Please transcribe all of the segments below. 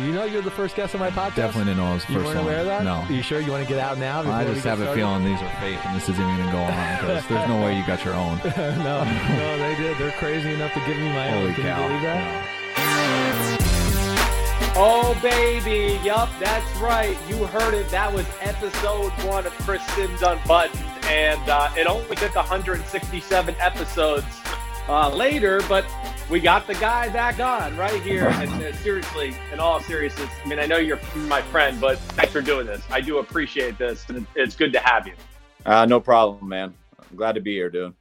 You know you're the first guest on my podcast? Definitely didn't know it was the You first weren't one. aware of that? No. Are you sure you want to get out now? I just get have a feeling these are fake and this isn't even going to go on because there's no way you got your own. no, no, they did. They're crazy enough to give me my Holy own. Can cow. you believe that? Oh, baby. Yup, that's right. You heard it. That was episode one of Chris Simms Unbuttoned. And uh, it only took 167 episodes uh, later, but we got the guy back on right here. And uh, seriously, in all seriousness, I mean, I know you're my friend, but thanks for doing this. I do appreciate this. And it's good to have you. Uh, no problem, man. I'm glad to be here, dude.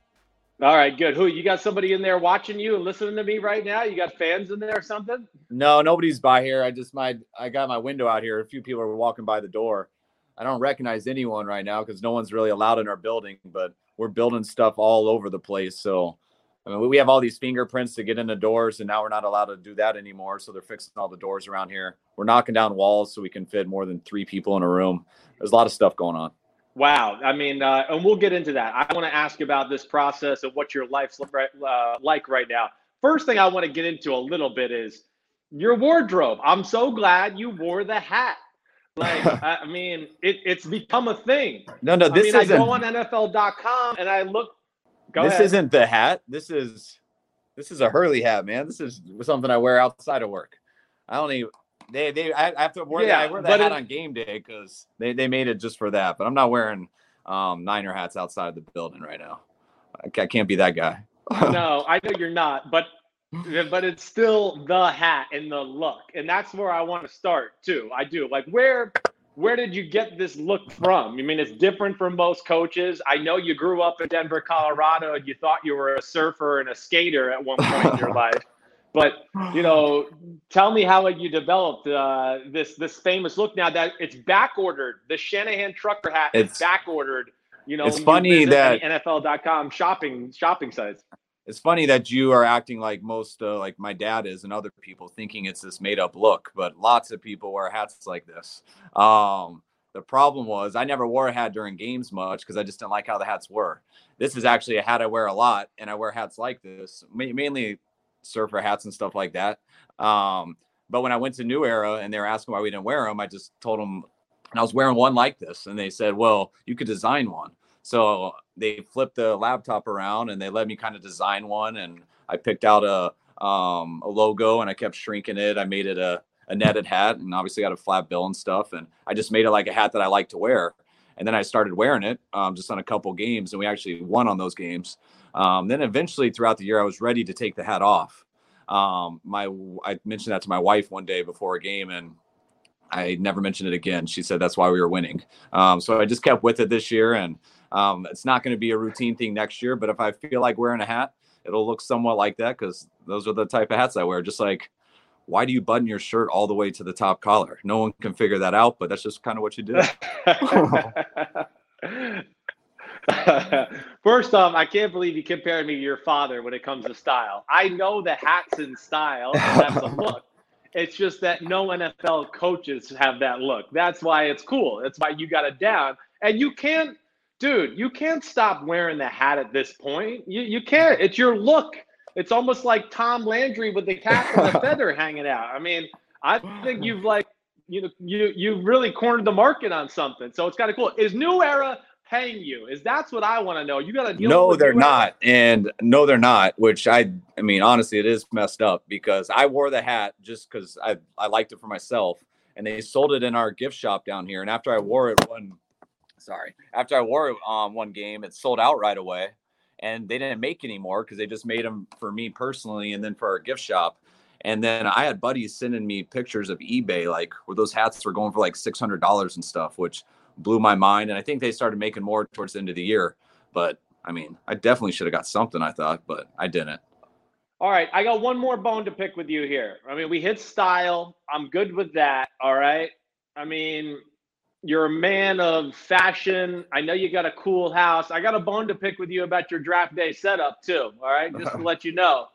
All right, good. Who you got somebody in there watching you and listening to me right now? You got fans in there or something? No, nobody's by here. I just my I got my window out here. A few people are walking by the door. I don't recognize anyone right now because no one's really allowed in our building. But we're building stuff all over the place. So I mean, we have all these fingerprints to get in the doors, and now we're not allowed to do that anymore. So they're fixing all the doors around here. We're knocking down walls so we can fit more than three people in a room. There's a lot of stuff going on. Wow. I mean, uh, and we'll get into that. I want to ask about this process of what your life's uh, like right now. First thing I want to get into a little bit is your wardrobe. I'm so glad you wore the hat. Like, I mean, it, it's become a thing. No, no, I this mean, I isn't. I go on NFL.com and I look. Go this ahead. isn't the hat. This is this is a Hurley hat, man. This is something I wear outside of work. I don't even. They they I I have to wear Yeah, that. I wear that hat it- on game day because they they made it just for that. But I'm not wearing um Niner hats outside of the building right now. I, I can't be that guy. no, I know you're not, but but it's still the hat and the look, and that's where I want to start too. I do like where where did you get this look from? I mean, it's different from most coaches. I know you grew up in Denver, Colorado, and you thought you were a surfer and a skater at one point in your life. But you know, tell me how you developed uh, this this famous look. Now that it's back ordered, the Shanahan trucker hat is It's- back ordered. You know, it's funny that- NFL.com shopping shopping sites. It's funny that you are acting like most uh, like my dad is and other people thinking it's this made up look but lots of people wear hats like this. Um the problem was i never wore a hat during games much because i just didn't like how the hats were. This is actually a hat i wear a lot and i wear hats like this ma- mainly surfer hats and stuff like that. Um but when i went to new era and they were asking why we didn't wear them i just told them and i was wearing one like this and they said well you could design one so they flipped the laptop around and they let me kind of design one. And I picked out a um, a logo and I kept shrinking it. I made it a, a netted hat and obviously got a flat bill and stuff. And I just made it like a hat that I like to wear. And then I started wearing it um, just on a couple games, and we actually won on those games. Um, then eventually, throughout the year, I was ready to take the hat off. Um, my I mentioned that to my wife one day before a game, and I never mentioned it again. She said that's why we were winning. Um, so I just kept with it this year, and um, it's not going to be a routine thing next year. But if I feel like wearing a hat, it'll look somewhat like that because those are the type of hats I wear. Just like, why do you button your shirt all the way to the top collar? No one can figure that out, but that's just kind of what you do. First off, I can't believe you compared me to your father when it comes to style. I know the hats in style, and that's a look. It's just that no NFL coaches have that look. That's why it's cool. That's why you got it down. And you can't, dude, you can't stop wearing the hat at this point. You, you can't. It's your look. It's almost like Tom Landry with the cap and the feather hanging out. I mean, I think you've like, you know, you you really cornered the market on something. So it's kind of cool. Is New Era paying you? Is that's what I want to know. You got to deal. No, they're not, and no, they're not. Which I, I mean, honestly, it is messed up because I wore the hat just because I, I liked it for myself, and they sold it in our gift shop down here. And after I wore it one, sorry, after I wore it um one game, it sold out right away, and they didn't make any more because they just made them for me personally, and then for our gift shop. And then I had buddies sending me pictures of eBay, like where those hats were going for like six hundred dollars and stuff, which blew my mind. And I think they started making more towards the end of the year. But I mean, I definitely should have got something. I thought, but I didn't. All right, I got one more bone to pick with you here. I mean, we hit style. I'm good with that. All right. I mean, you're a man of fashion. I know you got a cool house. I got a bone to pick with you about your draft day setup too. All right, just to let you know.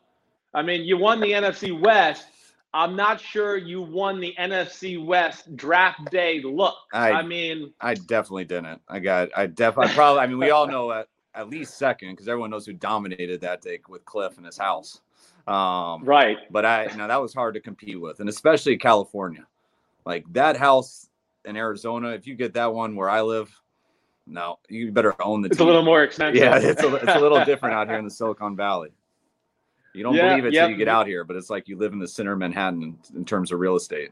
I mean, you won the NFC West. I'm not sure you won the NFC West draft day look. I, I- mean, I definitely didn't. I got. I definitely. Probably. I mean, we all know at at least second because everyone knows who dominated that day with Cliff and his house. Um, right. but I, you know, that was hard to compete with, and especially California. Like that house in Arizona, if you get that one where I live, no, you better own the. It's a little more expensive. Yeah, it's a, it's a little different out here in the Silicon Valley. You don't Yeah, believe it yep. till you get out here, but it's like you live in the center of Manhattan in, in terms of real estate.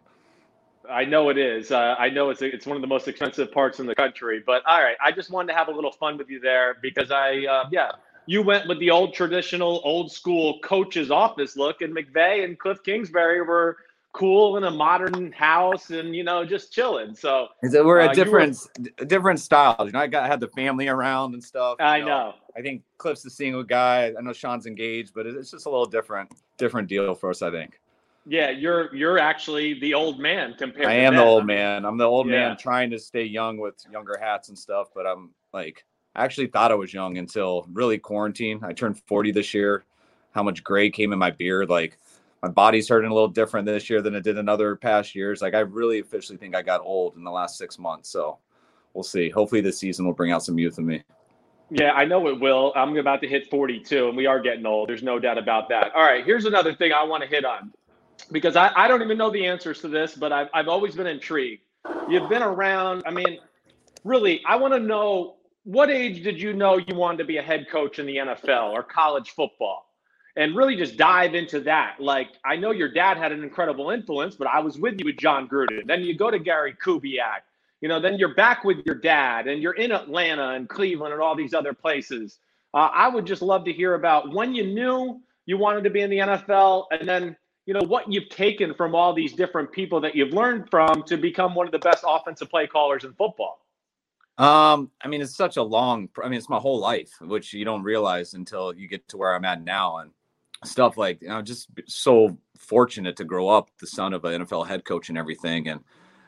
I know it is. Uh, I know it's it's one of the most expensive parts in the country. But all right, I just wanted to have a little fun with you there because I, uh, yeah, you went with the old traditional, old school coach's office look, and McVay and Cliff Kingsbury were cool in a modern house and you know just chilling. So Is that we're Uh, a you were- different different styles. You know, I got I had the family around and stuff. I know. I think Cliff's the single guy. I know Sean's engaged, but it's just a little different different deal for us. I think. Yeah, you're you're actually the old man compared. I am the old man. I'm the old Yeah. man trying to stay young with younger hats and stuff, but I'm like I actually thought I was young until really quarantine. I turned 40 this year. How much gray came in my beard? Like my body's hurting a little different this year than it did in other past years. Like I really officially think I got old in the last six months. So we'll see. Hopefully this season will bring out some youth in me. Yeah, I know it will. I'm about to hit 42, and we are getting old. There's no doubt about that. All right, here's another thing I want to hit on because I, I don't even know the answers to this, but I've, I've always been intrigued. You've been around, I mean, really, I want to know what age did you know you wanted to be a head coach in the NFL or college football? And really just dive into that. Like, I know your dad had an incredible influence, but I was with you with Jon Gruden. Then you go to Gary Kubiak you know, then you're back with your dad and you're in Atlanta and Cleveland and all these other places. Uh, I would just love to hear about when you knew you wanted to be in the NFL and then, you know, what you've taken from all these different people that you've learned from to become one of the best offensive play callers in football. Um, I mean, it's such a long. I mean, it's my whole life, which you don't realize until you get to where I'm at now, and stuff like you know, just so fortunate to grow up the son of an NFL head coach and everything, and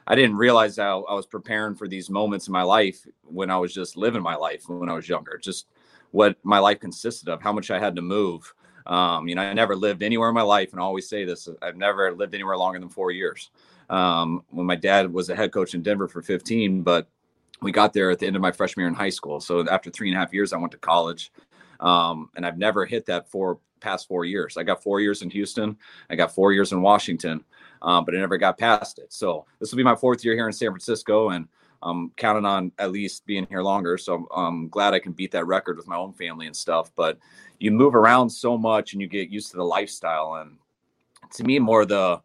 I didn't realize how I was preparing for these moments in my life when I was just living my life when I was younger, just what my life consisted of, how much I had to move. Um, you know, I never lived anywhere in my life, and I always say this: I've never lived anywhere longer than four years. Um, when my dad was a head coach in Denver for 15, but we got there at the end of my freshman year in high school. So after three and a half years, I went to college, um, and I've never hit that for past four years. I got four years in Houston, I got four years in Washington, um, but I never got past it. So this will be my fourth year here in San Francisco, and I'm counting on at least being here longer. So I'm, I'm glad I can beat that record with my own family and stuff. But you move around so much, and you get used to the lifestyle, and to me, more the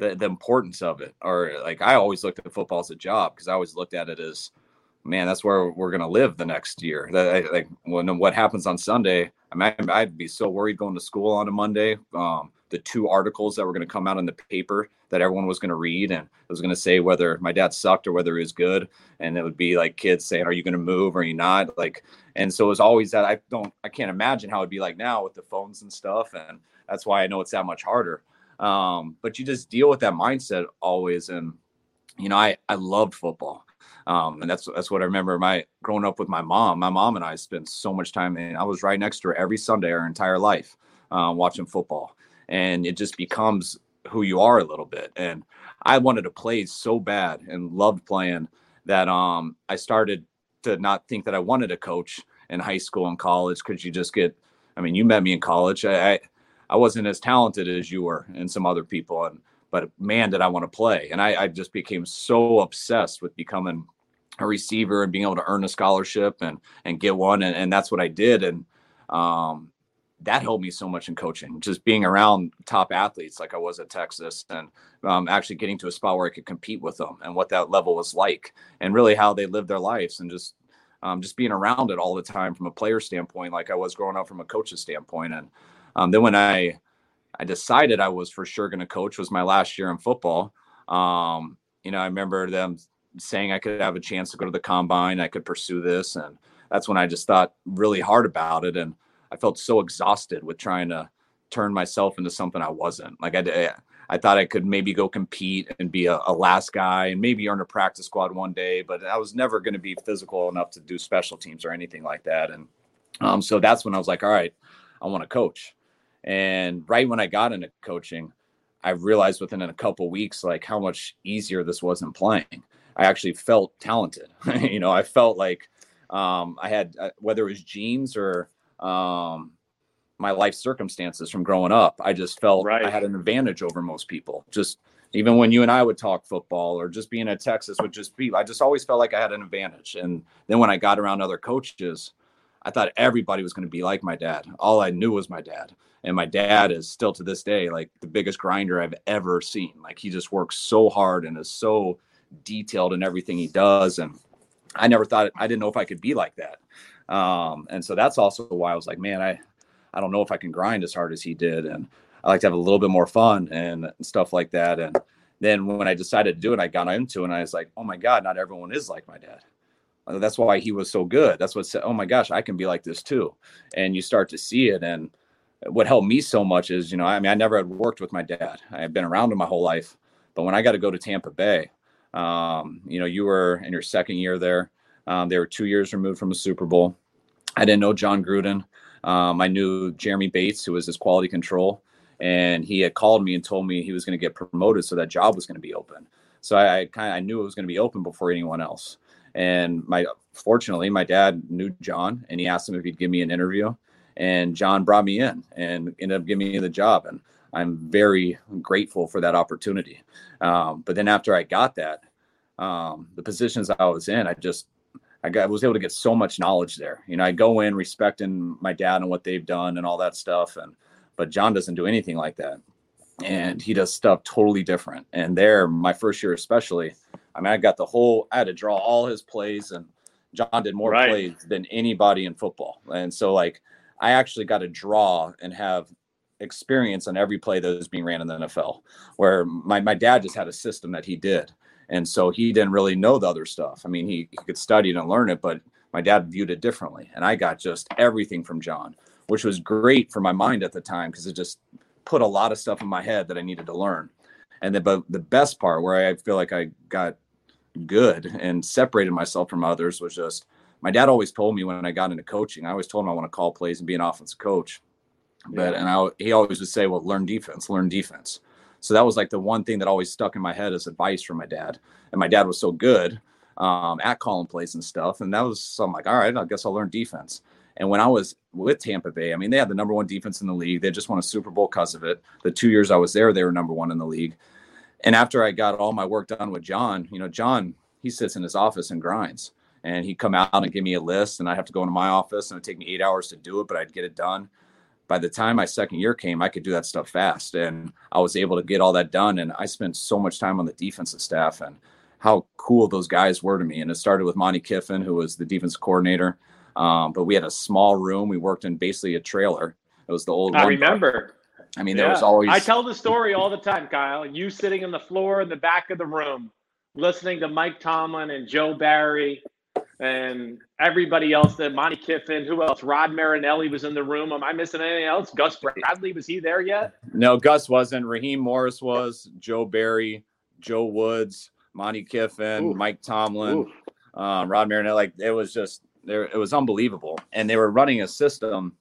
the, the importance of it or like i always looked at football as a job because i always looked at it as man that's where we're going to live the next year that like when what happens on sunday i mean i'd be so worried going to school on a monday um, the two articles that were going to come out in the paper that everyone was going to read and it was going to say whether my dad sucked or whether he was good. And it would be like kids saying are you going to move? Or are you not? Like and so it was always that i don't i can't imagine how it'd be like now with the phones and stuff and that's why i know it's that much harder. Um, but you just deal with that mindset always. And you know, I I loved football, um, and that's that's what I remember. My growing up with my mom, my mom and I spent so much time, and I was right next to her every Sunday our entire life, uh, watching football, and it just becomes who you are a little bit. And I wanted to play so bad and loved playing that um, I started to not think that I wanted to coach in high school and college because you just get. I mean, you met me in college. I, I I wasn't as talented as you were and some other people. And but man, did I want to play. And I, I just became so obsessed with becoming a receiver and being able to earn a scholarship and and get one and, and that's what I did and um, that helped me so much in coaching just being around top athletes like I was at Texas and um, actually getting to a spot where I could compete with them and what that level was like and really how they lived their lives and just um, just being around it all the time from a player standpoint like I was growing up from a coach's standpoint and um, then when I I decided I was for sure going to coach was my last year in football um, you know I remember them saying I could have a chance to go to the combine, I could pursue this. And that's when I just thought really hard about it. And I felt so exhausted with trying to turn myself into something I wasn't. Like I, I thought I could maybe go compete and be a, a last guy and maybe earn a practice squad one day, but I was never going to be physical enough to do special teams or anything like that. And um, so that's when I was like, all right, I want to coach. And right when I got into coaching, I realized within a couple weeks like how much easier this was not playing. I actually felt talented. you know, I felt like um, I had uh, whether it was genes or um, my life circumstances from growing up. I just felt right. I had an advantage over most people. Just even when you and I would talk football or just being at Texas would just be, I just always felt like I had an advantage. And then when I got around other coaches, I thought everybody was going to be like my dad. All I knew was my dad. And my dad is still to this day like the biggest grinder I've ever seen. Like he just works so hard and is so detailed in everything he does. And I never thought I didn't know if I could be like that. Um, and so that's also why I was like, man, I, I don't know if I can grind as hard as he did. And I like to have a little bit more fun and stuff like that. And then when I decided to do it, I got into it and I was like, oh my God, not everyone is like my dad. Uh, that's why he was so good. That's what said, oh my gosh, I can be like this too. And you start to see it. And what helped me so much is, you know, I mean, I never had worked with my dad. I had been around him my whole life. But when I got to go to Tampa Bay, um, you know, you were in your second year there. Um, they were two years removed from a Super Bowl. I didn't know Jon Gruden. Um, I knew Jeremy Bates, who was his quality control, and he had called me and told me he was going to get promoted, so that job was going to be open. So I, I kind of I knew it was going to be open before anyone else. And my fortunately, my dad knew Jon, and he asked him if he'd give me an interview, and Jon brought me in and ended up giving me the job. And I'm very grateful for that opportunity. Um, but then after I got that, um, the positions I was in, I just I got I was able to get so much knowledge there. You know, I go in respecting my dad and what they've done and all that stuff, and but Jon doesn't do anything like that, and he does stuff totally different. And there, my first year especially, I mean, I got the whole. I had to draw all his plays, and Jon did more right. plays than anybody in football, and so like I actually got to draw and have experience on every play that was being ran in the NFL. Where my, my dad just had a system that he did. And so he didn't really know the other stuff. I mean, he, he could study it and learn it, but my dad viewed it differently. And I got just everything from Jon, which was great for my mind at the time because it just put a lot of stuff in my head that I needed to learn. And then, but the best part where I feel like I got good and separated myself from others was just my dad always told me when I got into coaching, I always told him I want to call plays and be an offensive coach. But and I he always would say, "Well, learn defense, learn defense." So that was like the one thing that always stuck in my head as advice from my dad. And my dad was so good um, at calling plays and stuff, and that was so I'm like, all right, I guess I'll learn defense. And when I was with Tampa Bay, I mean, they had the number one defense in the league. They just won a Super Bowl because of it. The two years I was there, they were number one in the league. And after I got all my work done with Jon, you know, Jon, he sits in his office and grinds. And he'd come out and give me a list, and I'd have to go into my office, and it'd take me eight hours to do it, but I'd get it done by the time my second year came, I could do that stuff fast. And I was able to get all that done. And I spent so much time on the defensive staff and how cool those guys were to me. And it started with Monte Kiffin, who was the defense coordinator. Um, but we had a small room. We worked in basically a trailer. It was the old. I remember. Part. I mean, yeah. there was always. I tell the story all the time, Kyle. You sitting on the floor in the back of the room, listening to Mike Tomlin and Joe Barry and everybody else that Monte Kiffin, who else? Rod Marinelli was in the room. Am I missing anything else? Gus Bradley, was he there yet? No, Gus wasn't. Raheem Morris was, Joe Barry, Joe Woods, Monte Kiffin, Ooh. Mike Tomlin, um, Rod Marinelli. Like it was just there, it was unbelievable. And they were running a system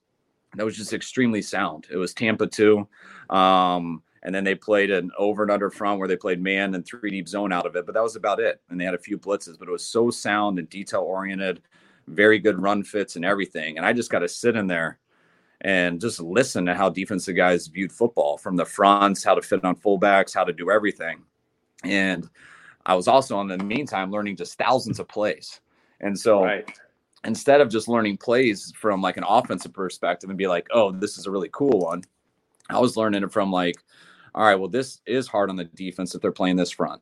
that was just extremely sound. It was Tampa 2. Um, and then they played an over and under front where they played man and three deep zone out of it. But that was about it. And they had a few blitzes, but it was so sound and detail oriented, very good run fits and everything. And I just got to sit in there and just listen to how defensive guys viewed football from the fronts, how to fit on fullbacks, how to do everything. And I was also in the meantime learning just thousands of plays. And so Right. Instead of just learning plays from like an offensive perspective and be like, oh, this is a really cool one, I was learning it from like, all right, well, this is hard on the defense if they're playing this front.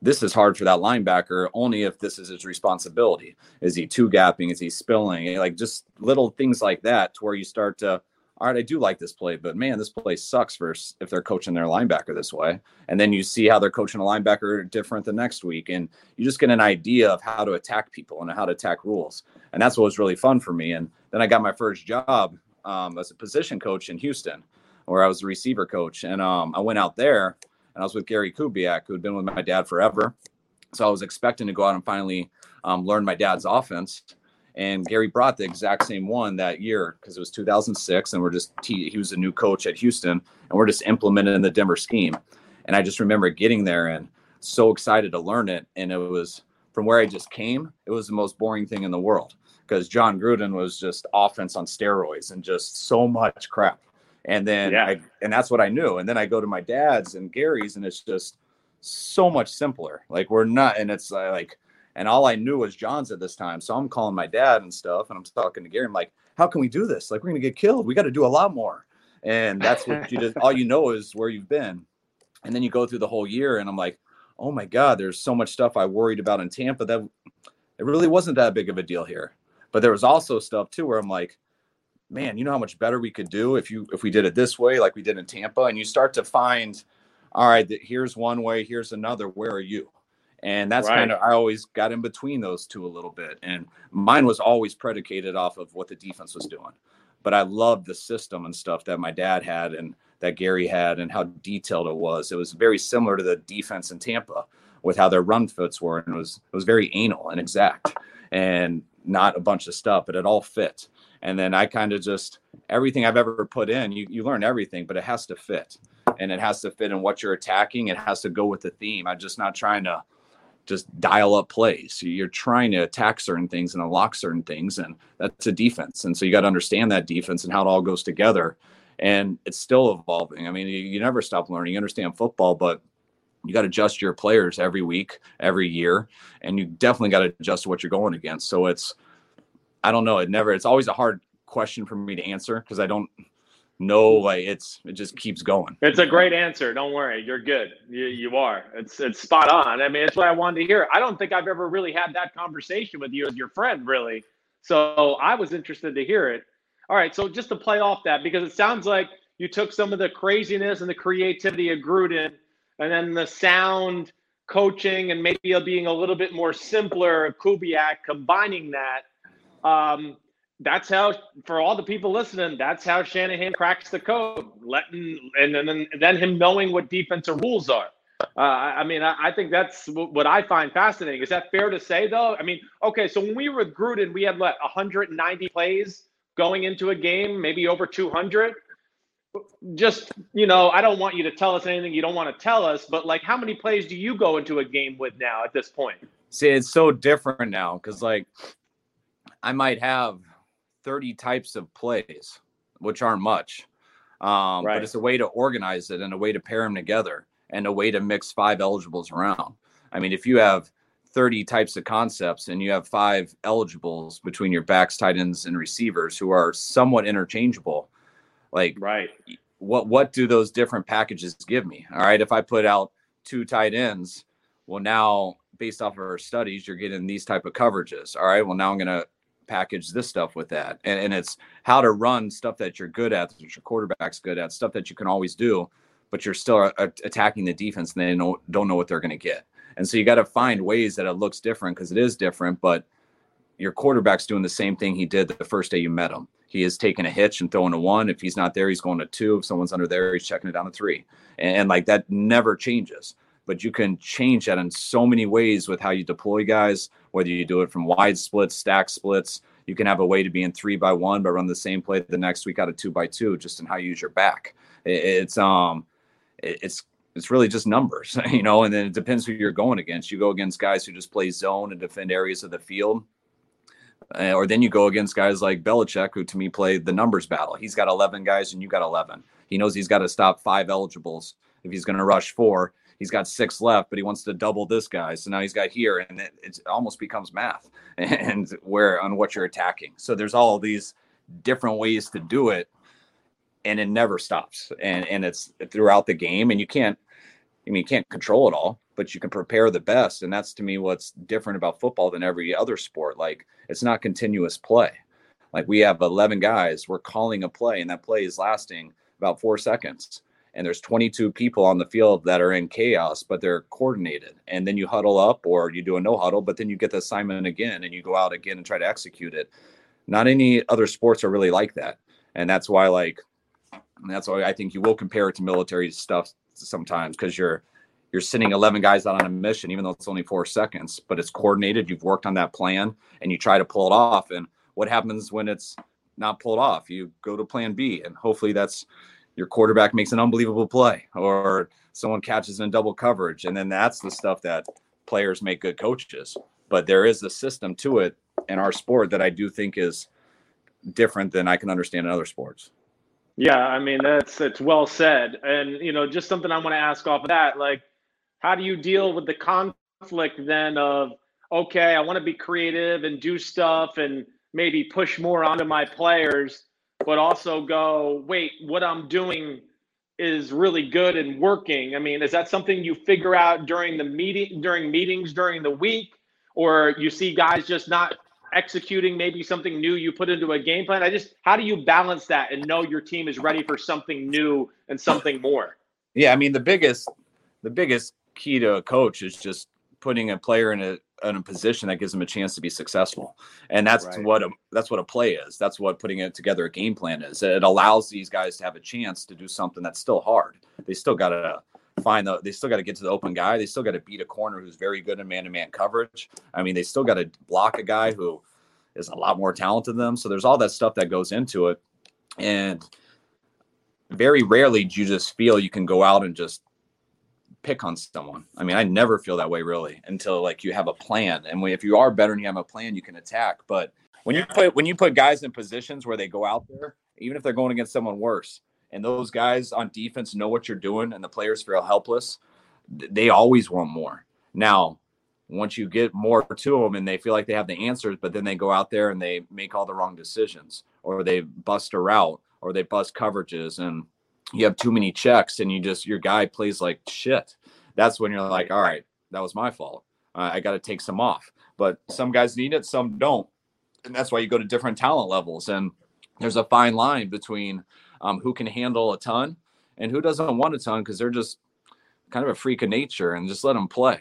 This is hard for that linebacker only if this is his responsibility. Is he two gapping? Is he spilling? Like just little things like that to where you start to, all right, I do like this play, but man, this play sucks versus if they're coaching their linebacker this way. And then you see how they're coaching a linebacker different the next week. And you just get an idea of how to attack people and how to attack rules. And that's what was really fun for me. And then I got my first job um, as a position coach in Houston, where I was a receiver coach. And um, I went out there and I was with Gary Kubiak, who had been with my dad forever. So I was expecting to go out and finally um, learn my dad's offense. And Gary brought the exact same one that year because it was 2006, and we're just he, he was a new coach at Houston, and we're just implementing the Denver scheme. And I just remember getting there and so excited to learn it. And it was from where I just came, it was the most boring thing in the world because Jon Gruden was just offense on steroids and just so much crap. And then Yeah. I, and that's what I knew. And then I go to my dad's and Gary's, and it's just so much simpler. Like we're not, and it's uh, like, and all I knew was Jon's at this time. So I'm calling my dad and stuff, and I'm talking to Gary. I'm like, how can we do this? Like we're gonna get killed. We got to do a lot more. And that's what you just all you know is where you've been. And then you go through the whole year, and I'm like, oh my God, there's so much stuff I worried about in Tampa that it really wasn't that big of a deal here. But there was also stuff too where I'm like, man, you know how much better we could do if you if we did it this way, like we did in Tampa, and you start to find, all right, here's one way, here's another. Where are you? And that's Right. kind of I always got in between those two a little bit, and mine was always predicated off of what the defense was doing. But I loved the system and stuff that my dad had and that Gary had, and how detailed it was. It was very similar to the defense in Tampa with how their run fits were, and it was it was very anal and exact, and not a bunch of stuff, but it all fit. And then I kind of just everything I've ever put in, you you learn everything, but it has to fit, and it has to fit in what you're attacking. It has to go with the theme. I'm just not trying to just dial up plays. You're trying to attack certain things and unlock certain things, and that's a defense. And so you got to understand that defense and how it all goes together. And it's still evolving. I mean, you, you never stop learning. You understand football, but you got to adjust your players every week, every year, and you definitely got to adjust what you're going against. So it's, I don't know. It never. It's always a hard question for me to answer because I don't know. Like it's, it just keeps going. It's a great answer. Don't worry, you're good. You, you are. It's it's spot on. I mean, it's what I wanted to hear. I don't think I've ever really had that conversation with you as your friend, really. So I was interested to hear it. All right, so just to play off that, because it sounds like you took some of the craziness and the creativity of Gruden, and then the sound coaching and maybe being a little bit more simpler of Kubiak, combining that. Um, that's how for all the people listening that's how shanahan cracks the code letting and then then him knowing what defensive rules are uh, I mean, I, I think that's wh- what I find fascinating. Is that fair to say, though? I mean, okay, so when we were Gruden, we had what 190 plays going into a game, maybe over 200. Just you know, I don't want you to tell us anything you don't want to tell us, but like, how many plays do you go into a game with now at this point? See, it's so different now because like I might have 30 types of plays, which aren't much. Um, Right. but it's a way to organize it and a way to pair them together and a way to mix five eligibles around. I mean, if you have 30 types of concepts and you have five eligibles between your backs, tight ends, and receivers who are somewhat interchangeable, like Right. what what do those different packages give me? All right, if I put out two tight ends, well now based off of our studies, you're getting these type of coverages. All right, well now I'm gonna package this stuff with that, and, and it's how to run stuff that you're good at, that your quarterback's good at, stuff that you can always do, but you're still uh, a- attacking the defense, and they know, don't know what they're gonna get, and so you got to find ways that it looks different because it is different, but your quarterback's doing the same thing he did the first day you met him. He is taking a hitch and throwing a one. If he's not there, he's going to two. If someone's under there, he's checking it down to three. And, and like that never changes. But you can change that in so many ways with how you deploy guys, whether you do it from wide splits, stack splits. You can have a way to be in three by one, but run the same play the next week out of two by two, just in how you use your back. It's um, it's it's really just numbers, you know. And then it depends who you're going against. You go against guys who just play zone and defend areas of the field uh, or then you go against guys like Belichick, who to me play the numbers battle. He's got 11 guys and you got 11. He knows he's got to stop five eligibles. If he's going to rush four, he's got six left, but he wants to double this guy. So now he's got here, and it, it almost becomes math and where on what you're attacking. So there's all these different ways to do it, and it never stops. And and it's throughout the game, and you can't. I mean, you can't control it all, but you can prepare the best, and that's to me what's different about football than every other sport. Like it's not continuous play. Like we have 11 guys, we're calling a play, and that play is lasting about four seconds and there's 22 people on the field that are in chaos, but they're coordinated. And then you huddle up or you do a no huddle, but then you get the assignment again and you go out again and try to execute it. Not any other sports are really like that. And that's why, like, that's why I think you will compare it to military stuff sometimes because you're you're sending 11 guys out on a mission, even though it's only four seconds, but it's coordinated. You've worked on that plan and you try to pull it off. And what happens when it's not pulled off? You go to plan B, and hopefully that's your quarterback makes an unbelievable play or someone catches in double coverage. And then that's the stuff that players make good coaches. But there is a system to it in our sport that I do think is different than I can understand in other sports. Yeah, I mean that's it's well said. And you know, just something I want to ask off of that, like how do you deal with the conflict then of okay, I want to be creative and do stuff and maybe push more onto my players but also go, wait, what I'm doing is really good and working. I mean, is that something you figure out during the meeting, during meetings during the week, or you see guys just not executing maybe something new you put into a game plan? I just, how do you balance that and know your team is ready for something new and something more? Yeah, I mean, the biggest, the biggest key to a coach is just putting a player in a in a position that gives them a chance to be successful. And that's right. what a that's what a play is. That's what putting it together a game plan is. It allows these guys to have a chance to do something that's still hard. They still got to find the they still got to get to the open guy. They still got to beat a corner who's very good in man-to-man coverage. I mean they still got to block a guy who is a lot more talented than them. So there's all that stuff that goes into it. And very rarely do you just feel you can go out and just pick on someone. I mean, I never feel that way really until like you have a plan. And if you are better and you have a plan, you can attack. But when you put when you put guys in positions where they go out there, even if they're going against someone worse, and those guys on defense know what you're doing, and the players feel helpless, they always want more. Now, once you get more to them and they feel like they have the answers, but then they go out there and they make all the wrong decisions, or they bust a route, or they bust coverages, and you have too many checks and you just your guy plays like shit. That's when you're like all right that was my fault. Uh, i got to take some off. But some guys need it some don't. And that's why you go to different talent levels. And there's a fine line between um, who can handle a ton and who doesn't want a ton because they're just kind of a freak of nature and just let them play.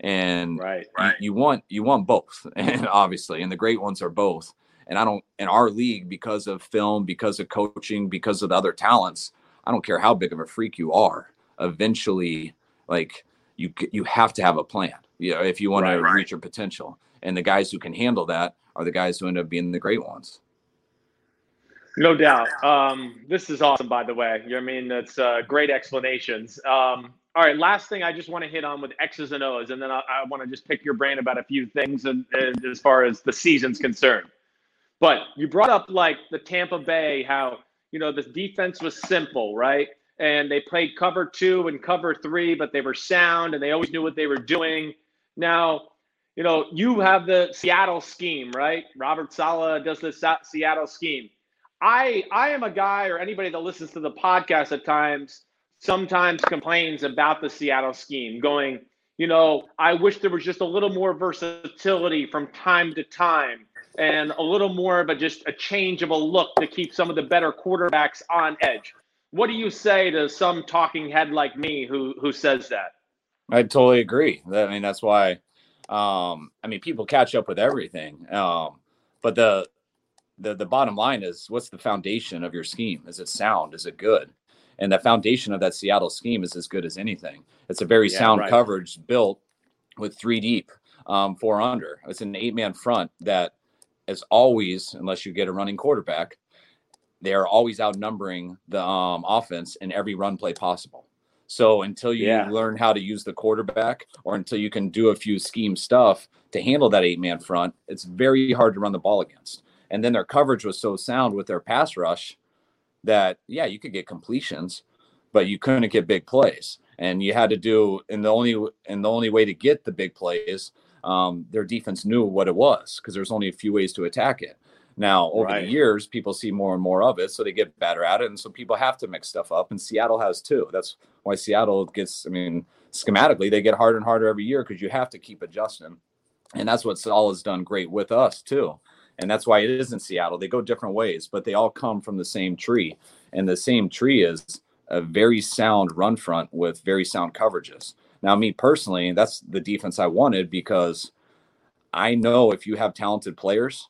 And right, right. You, you want you want both and obviously and the great ones are both. And i don't in our league because of film because of coaching because of the other talents I don't care how big of a freak you are. Eventually, like you you have to have a plan. You know, if you want right, to right. reach your potential. And the guys who can handle that are the guys who end up being the great ones. No doubt. Um, this is awesome, by the way. You know I mean? That's uh, great explanations. Um, all right, last thing I just want to hit on with X's and O's, and then I, I want to just pick your brain about a few things and, and as far as the season's concerned. But you brought up like the Tampa Bay, how you know, the defense was simple, right? And they played cover two and cover three, but they were sound and they always knew what they were doing. Now, you know, you have the Seattle scheme, right? Robert Saleh does the Seattle scheme. I I am a guy or anybody that listens to the podcast at times sometimes complains about the Seattle scheme, going, you know, I wish there was just a little more versatility from time to time and a little more of a just a change of a look to keep some of the better quarterbacks on edge. What do you say to some talking head like me who who says that? I totally agree. I mean, that's why. Um, I mean, people catch up with everything. Um, but the the the bottom line is, what's the foundation of your scheme? Is it sound? Is it good? And the foundation of that Seattle scheme is as good as anything. It's a very yeah, sound right. coverage built with three deep, um, four under. It's an eight man front that as always, unless you get a running quarterback, they are always outnumbering the um, offense in every run play possible. So until you yeah. learn how to use the quarterback or until you can do a few scheme stuff to handle that eight man front, it's very hard to run the ball against. And then their coverage was so sound with their pass rush that, yeah, you could get completions, but you couldn't get big plays. and you had to do and the only and the only way to get the big plays um, their defense knew what it was because there's only a few ways to attack it. Now over Right. the years people see more and more of it so they get better at it and so people have to mix stuff up and seattle has too. That's why seattle gets i mean schematically they get harder and harder every year because you have to keep adjusting. And that's what Saul has done great with us too. And that's why it is in seattle. They go different ways but they all come from the same tree. And the same tree is a very sound run front with very sound coverages. Now, me personally, that's the defense I wanted because I know if you have talented players,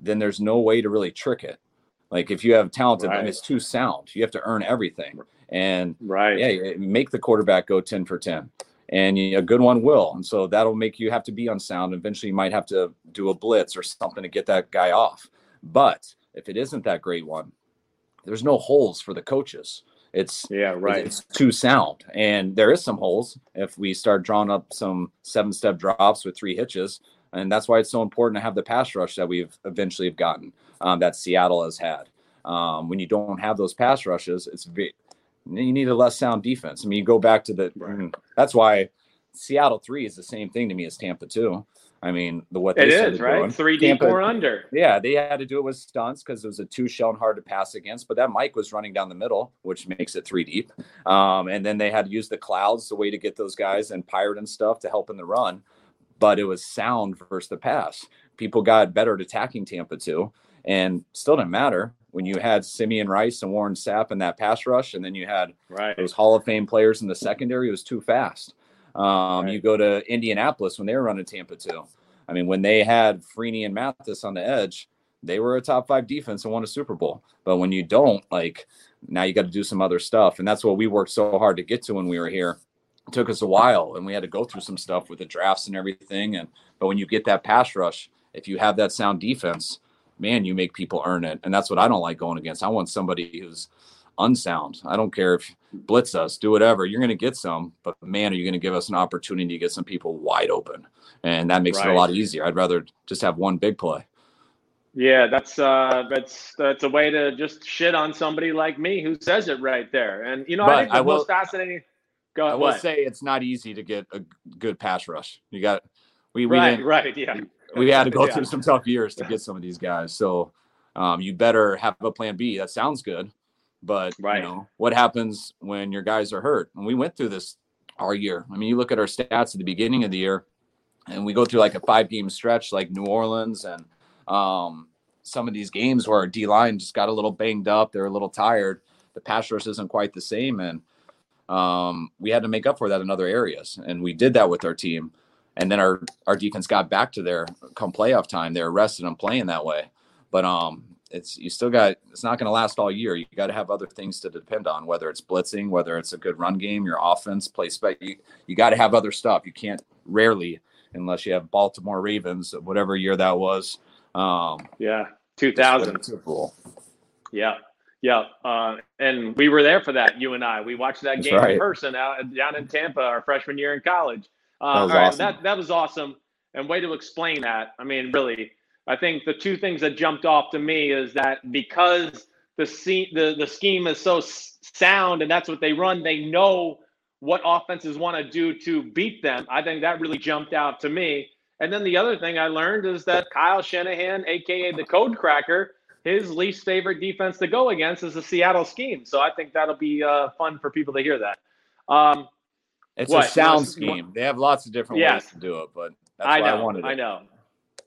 then there's no way to really trick it. Like if you have talented, Right. it's too sound, you have to earn everything. And Right. yeah, make the quarterback go 10 for 10. And a good one will. And so that'll make you have to be on unsound. Eventually, you might have to do a blitz or something to get that guy off. But if it isn't that great one, there's no holes for the coaches. It's Yeah. Right. it's too sound. And there is some holes if we start drawing up some seven step drops with three hitches. And that's why it's so important to have the pass rush that we've eventually have gotten um, that Seattle has had. Um, when you don't have those pass rushes, it's you need a less sound defense. I mean, you go back to the Right. that's why Seattle three is the same thing to me as Tampa two. I mean, the what they It is right. Three D Tampa- four under. yeah, they had to do it with stunts because it was a two shell and hard to pass against. But that Mike was running down the middle, which makes it three deep. Um, and then they had to use the clouds the way to get those guys and pirate and stuff to help in the run. But it was sound versus the pass. People got better at attacking Tampa two, and still didn't matter when you had Simeon Rice and Warren Sapp in that pass rush, and then you had Right. those Hall of Fame players in the secondary. It was too fast. Um, Right. You go to Indianapolis when they were running Tampa two. I mean, when they had Freeney and Mathis on the edge, they were a top five defense and won a Super Bowl. But when you don't, like, now you got to do some other stuff. And that's what we worked so hard to get to when we were here. It took us a while and we had to go through some stuff with the drafts and everything. And but when you get that pass rush, if you have that sound defense, man, you make people earn it. And that's what I don't like going against. I want somebody who's unsound. I don't care if blitz us, do whatever. You're going to get some, but man, are you going to give us an opportunity to get some people wide open? And that makes it a lot easier. I'd rather just have one big play. Yeah, that's uh that's that's a way to just shit on somebody like me who says it right there. And you know, But I think the I will- most fascinating go ahead. I will what? say it's not easy to get a good pass rush. You got we we right, right, yeah. we had to go Yeah. through some tough years to get some of these guys. So um, you better have a plan B. That sounds good, but Right. you know what happens when your guys are hurt? And we went through this our year. I mean, you look at our stats at the beginning of the year, and we go through like a five game stretch, like New Orleans and um, some of these games where our D line just got a little banged up. They're a little tired. The pass rush isn't quite the same, and um, we had to make up for that in other areas, and we did that with our team. And then our our defense got back to their come playoff time. They're rested and playing that way, but um, it's you still got it's not going to last all year. You got to have other things to depend on, whether it's blitzing, whether it's a good run game, your offense, play spec. You you got to have other stuff. You can't rarely unless you have Baltimore Ravens, whatever year that was. Um, Yeah. 2000. win the Super Bowl. Yeah. Yeah. Uh, and we were there for that, you and I. We watched that That's game in person out down in Tampa our freshman year in college. Uh, That was all right, awesome. that, that was awesome. And way to explain that. I mean, really, I think the two things that jumped off to me is that because the se- the, the scheme is so sound and that's what they run, they know what offenses want to do to beat them. I think that really jumped out to me. And then the other thing I learned is that Kyle Shanahan, aka the Code Cracker, his least favorite defense to go against is the Seattle scheme. So I think that'll be uh, fun for people to hear that. Um, It's What? a sound scheme. They have lots of different Yes. ways to do it, but that's I why know. I wanted it. I know.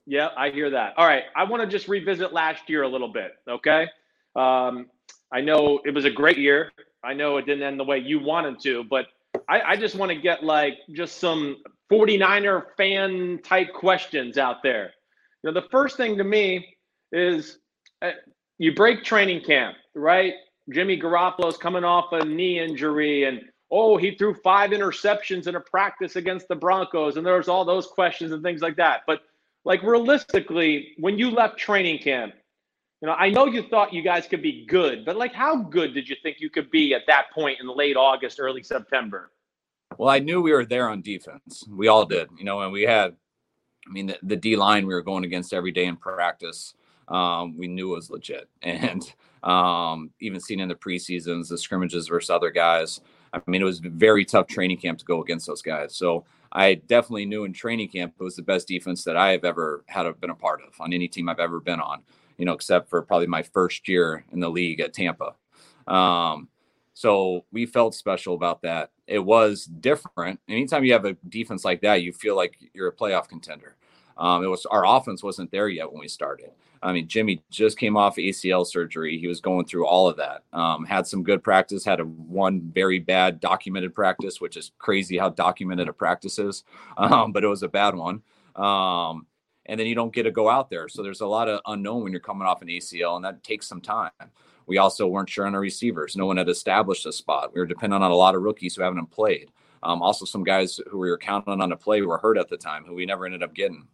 Yeah, I hear that. All right, I want to just revisit last year a little bit. Okay, um, I know it was a great year. I know it didn't end the way you wanted to, but I, I just want to get like just some 49er fan type questions out there. You know, the first thing to me is uh, you break training camp, right? Jimmy Garoppolo's coming off a knee injury, and oh, he threw five interceptions in a practice against the Broncos, and there's all those questions and things like that. But like realistically, when you left training camp, you know, I know you thought you guys could be good, but like how good did you think you could be at that point in late August, early September? Well, I knew we were there on defense. We all did, you know, and we had, I mean, the, the D line we were going against every day in practice, um, we knew was legit. And um, even seen in the preseasons, the scrimmages versus other guys, I mean, it was very tough training camp to go against those guys. So I definitely knew in training camp it was the best defense that I have ever had been a part of on any team I've ever been on, you know, except for probably my first year in the league at Tampa. Um, so we felt special about that. It was different. Anytime you have a defense like that, you feel like you're a playoff contender. Um, it was our offense wasn't there yet when we started. I mean, Jimmy just came off ACL surgery. He was going through all of that. Um, had some good practice. Had a one very bad documented practice, which is crazy how documented a practice is. Um, but it was a bad one. Um, and then you don't get to go out there. So there's a lot of unknown when you're coming off an ACL, and that takes some time. We also weren't sure on our receivers. No one had established a spot. We were dependent on a lot of rookies who haven't played. Um, also, some guys who we were counting on to play were hurt at the time, who we never ended up getting.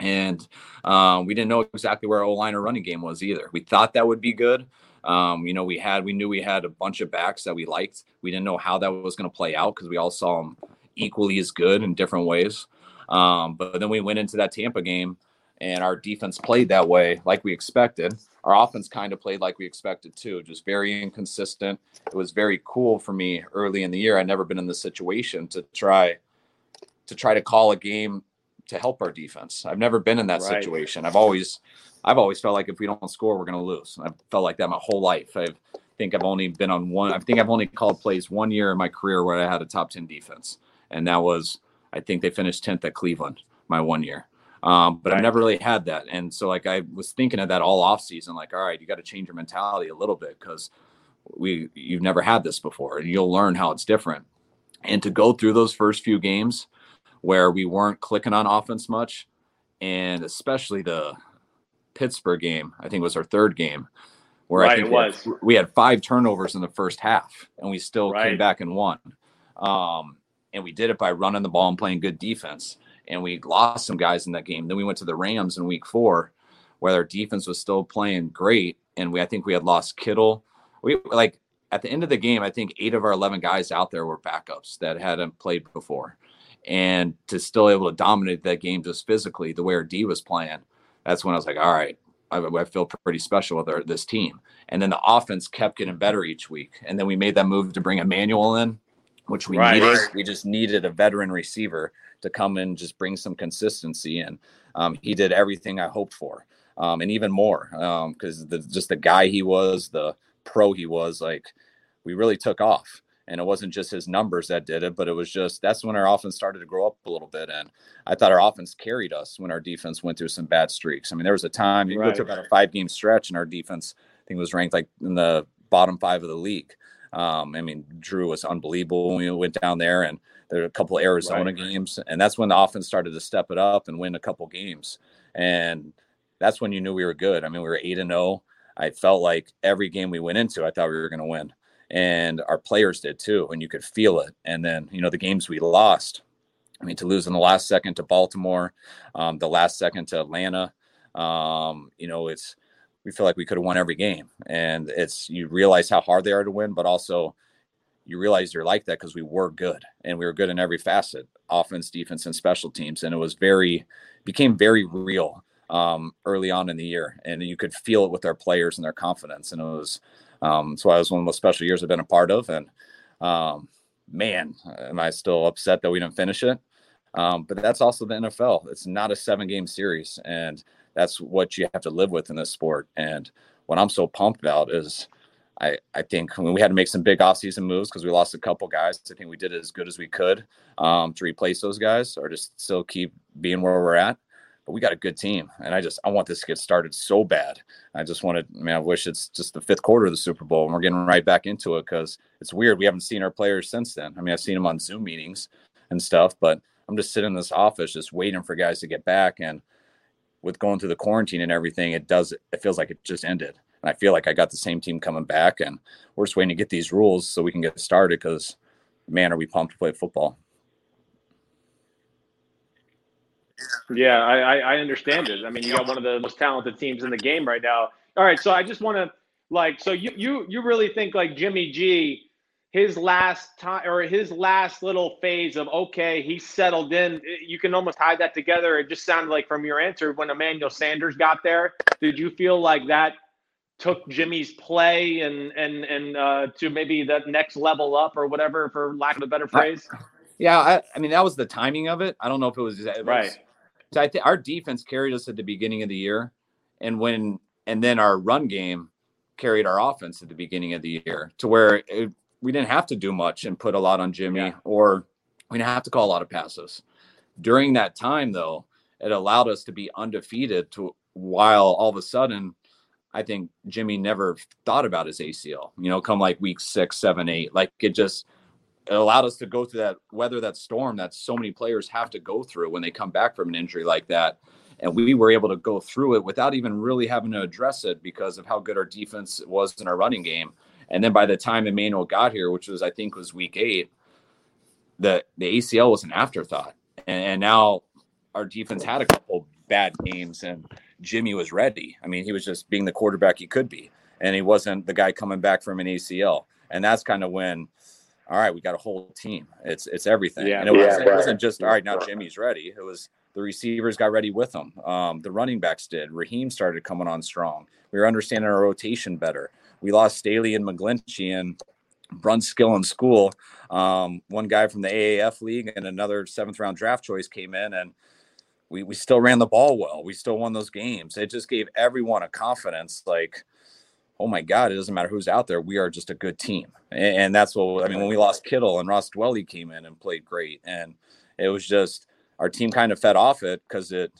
And um, we didn't know exactly where our O line or running game was either. We thought that would be good. Um, you know, we had we knew we had a bunch of backs that we liked. We didn't know how that was going to play out because we all saw them equally as good in different ways. Um, but then we went into that Tampa game, and our defense played that way, like we expected. Our offense kind of played like we expected too, just very inconsistent. It was very cool for me early in the year. I'd never been in this situation to try to try to call a game to help our defense. I've never been in that right. situation. I've always I've always felt like if we don't score, we're going to lose. I've felt like that my whole life. I think I've only been on one. I think I've only called plays one year in my career where I had a top ten defense, and that was I think they finished tenth at Cleveland my one year. Um, but right. I've never really had that, and so like I was thinking of that all off season. Like, all right, you got to change your mentality a little bit because we you've never had this before, and you'll learn how it's different. And to go through those first few games where we weren't clicking on offense much, and especially the Pittsburgh game. I think was our third game, where right, I think we had, we had, five turnovers in the first half, and we still right. came back and won. Um, and we did it by running the ball and playing good defense. And we lost some guys in that game. Then we went to the Rams in Week Four, where our defense was still playing great, and we I think we had lost Kittle. We like at the end of the game, I think eight of our eleven guys out there were backups that hadn't played before and to still able to dominate that game just physically the way our D was playing, that's when I was like, all right, I, I feel pretty special with our, this team. And then the offense kept getting better each week, and then we made that move to bring Emmanuel in, which we right. needed. We just needed a veteran receiver to come in, just bring some consistency in. Um, he did everything I hoped for, um, and even more because um, just the guy he was, the pro he was, like we really took off and it wasn't just his numbers that did it, but it was just that's when our offense started to grow up a little bit. And I thought our offense carried us when our defense went through some bad streaks. I mean, there was a time you right. go through about a five game stretch, and our defense I think was ranked like in the bottom five of the league. Um, I mean, Drew was unbelievable when we went down there, and there were a couple Arizona right. games, and that's when the offense started to step it up and win a couple games, and that's when you knew we were good. I mean, we were eight and zero. Oh. I felt like every game we went into, I thought we were going to win and our players did too and you could feel it. And then you know the games we lost i mean to lose in the last second to baltimore um, the last second to atlanta um, you know it's we feel like we could have won every game. And it's you realize how hard they are to win but also you realize you're like that because we were good and we were good in every facet offense defense and special teams. And it was very became very real um, early on in the year and you could feel it with our players and their confidence. And it was um, so I was one of the special years I've been a part of. And um, man, am I still upset that we didn't finish it? Um, but that's also the NFL. It's not a seven game series. And that's what you have to live with in this sport. And what I'm so pumped about is I, I think when we had to make some big offseason moves because we lost a couple guys, I think we did as good as we could um, to replace those guys or just still keep being where we're at but we got a good team, and I just I want this to get started so bad. I just wanted, I mean, I wish it's just the fifth quarter of the Super Bowl, and we're getting right back into it because it's weird. We haven't seen our players since then. I mean, I've seen them on Zoom meetings and stuff, but I'm just sitting in this office just waiting for guys to get back. And with going through the quarantine and everything, it does it feels like it just ended. And I feel like I got the same team coming back, and we're just waiting to get these rules so we can get started. Because man, are we pumped to play football? Yeah, I, I understand it. I mean, you got one of the most talented teams in the game right now. All right, so I just want to like, so you you you really think like Jimmy G, his last time or his last little phase of okay, he settled in. You can almost tie that together. It just sounded like from your answer when Emmanuel Sanders got there. Did you feel like that took Jimmy's play and and and uh, to maybe the next level up or whatever, for lack of a better phrase? Yeah, I, I mean that was the timing of it. I don't know if it was, it was Right. So I think our defense carried us at the beginning of the year, and when and then our run game carried our offense at the beginning of the year to where it, we didn't have to do much and put a lot on Jimmy, Yeah. or we didn't have to call a lot of passes. During that time, though, it allowed us to be undefeated. To while all of a sudden, I think Jimmy never thought about his ACL. You know, come like week six, seven, eight, like it just it allowed us to go through that weather that storm that so many players have to go through when they come back from an injury like that. And we were able to go through it without even really having to address it because of how good our defense was in our running game. And then by the time Emmanuel got here which was I think was week 8 the the ACL was an afterthought. And, and now our defense had a couple bad games and Jimmy was ready. I mean he was just being the quarterback he could be. And he wasn't the guy coming back from an ACL and that's kind of when all right, we got a whole team. It's it's everything. Yeah. and it, Yeah, wasn't, it wasn't just all right. Now Jimmy's ready. It was the receivers got ready with him. Um, the running backs did. Raheem started coming on strong. We were understanding our rotation better. We lost Staley and McGlinchey and Brunskill in Skule. Um, one guy from the AAF league and another seventh round draft choice came in and we, we still ran the ball well. We still won those games. It just gave everyone a confidence like, oh my God, it doesn't matter who's out there. We are just a good team. And, that's what, I mean, when we lost Kittle and Ross Dwelley came in and played great. And it was just, our team kind of fed off it because it,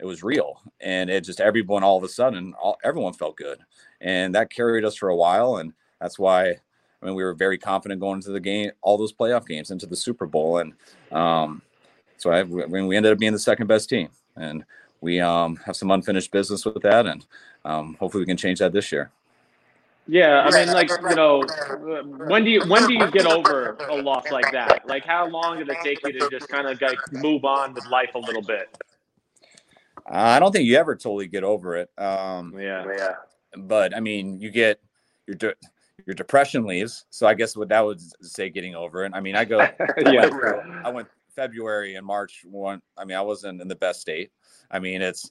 it was real. And it just, everyone all of a sudden, all, everyone felt good. And that carried us for a while. And that's why, I mean, we were very confident going into the game, all those playoff games, into the Super Bowl. And um, so I, mean, we ended up being the second best team. And we um, have some unfinished business with that. And um, hopefully we can change that this year. Yeah, I mean, like you know, when do you when do you get over a loss like that? Like, how long did it take you to just kind of like move on with life a little bit? I don't think you ever totally get over it. Um, Yeah, yeah, but I mean, you get your de- your depression leaves. So I guess what that would say getting over it. I mean, I go, I, yeah. went, I went February and March one. I mean, I wasn't in the best state. I mean, it's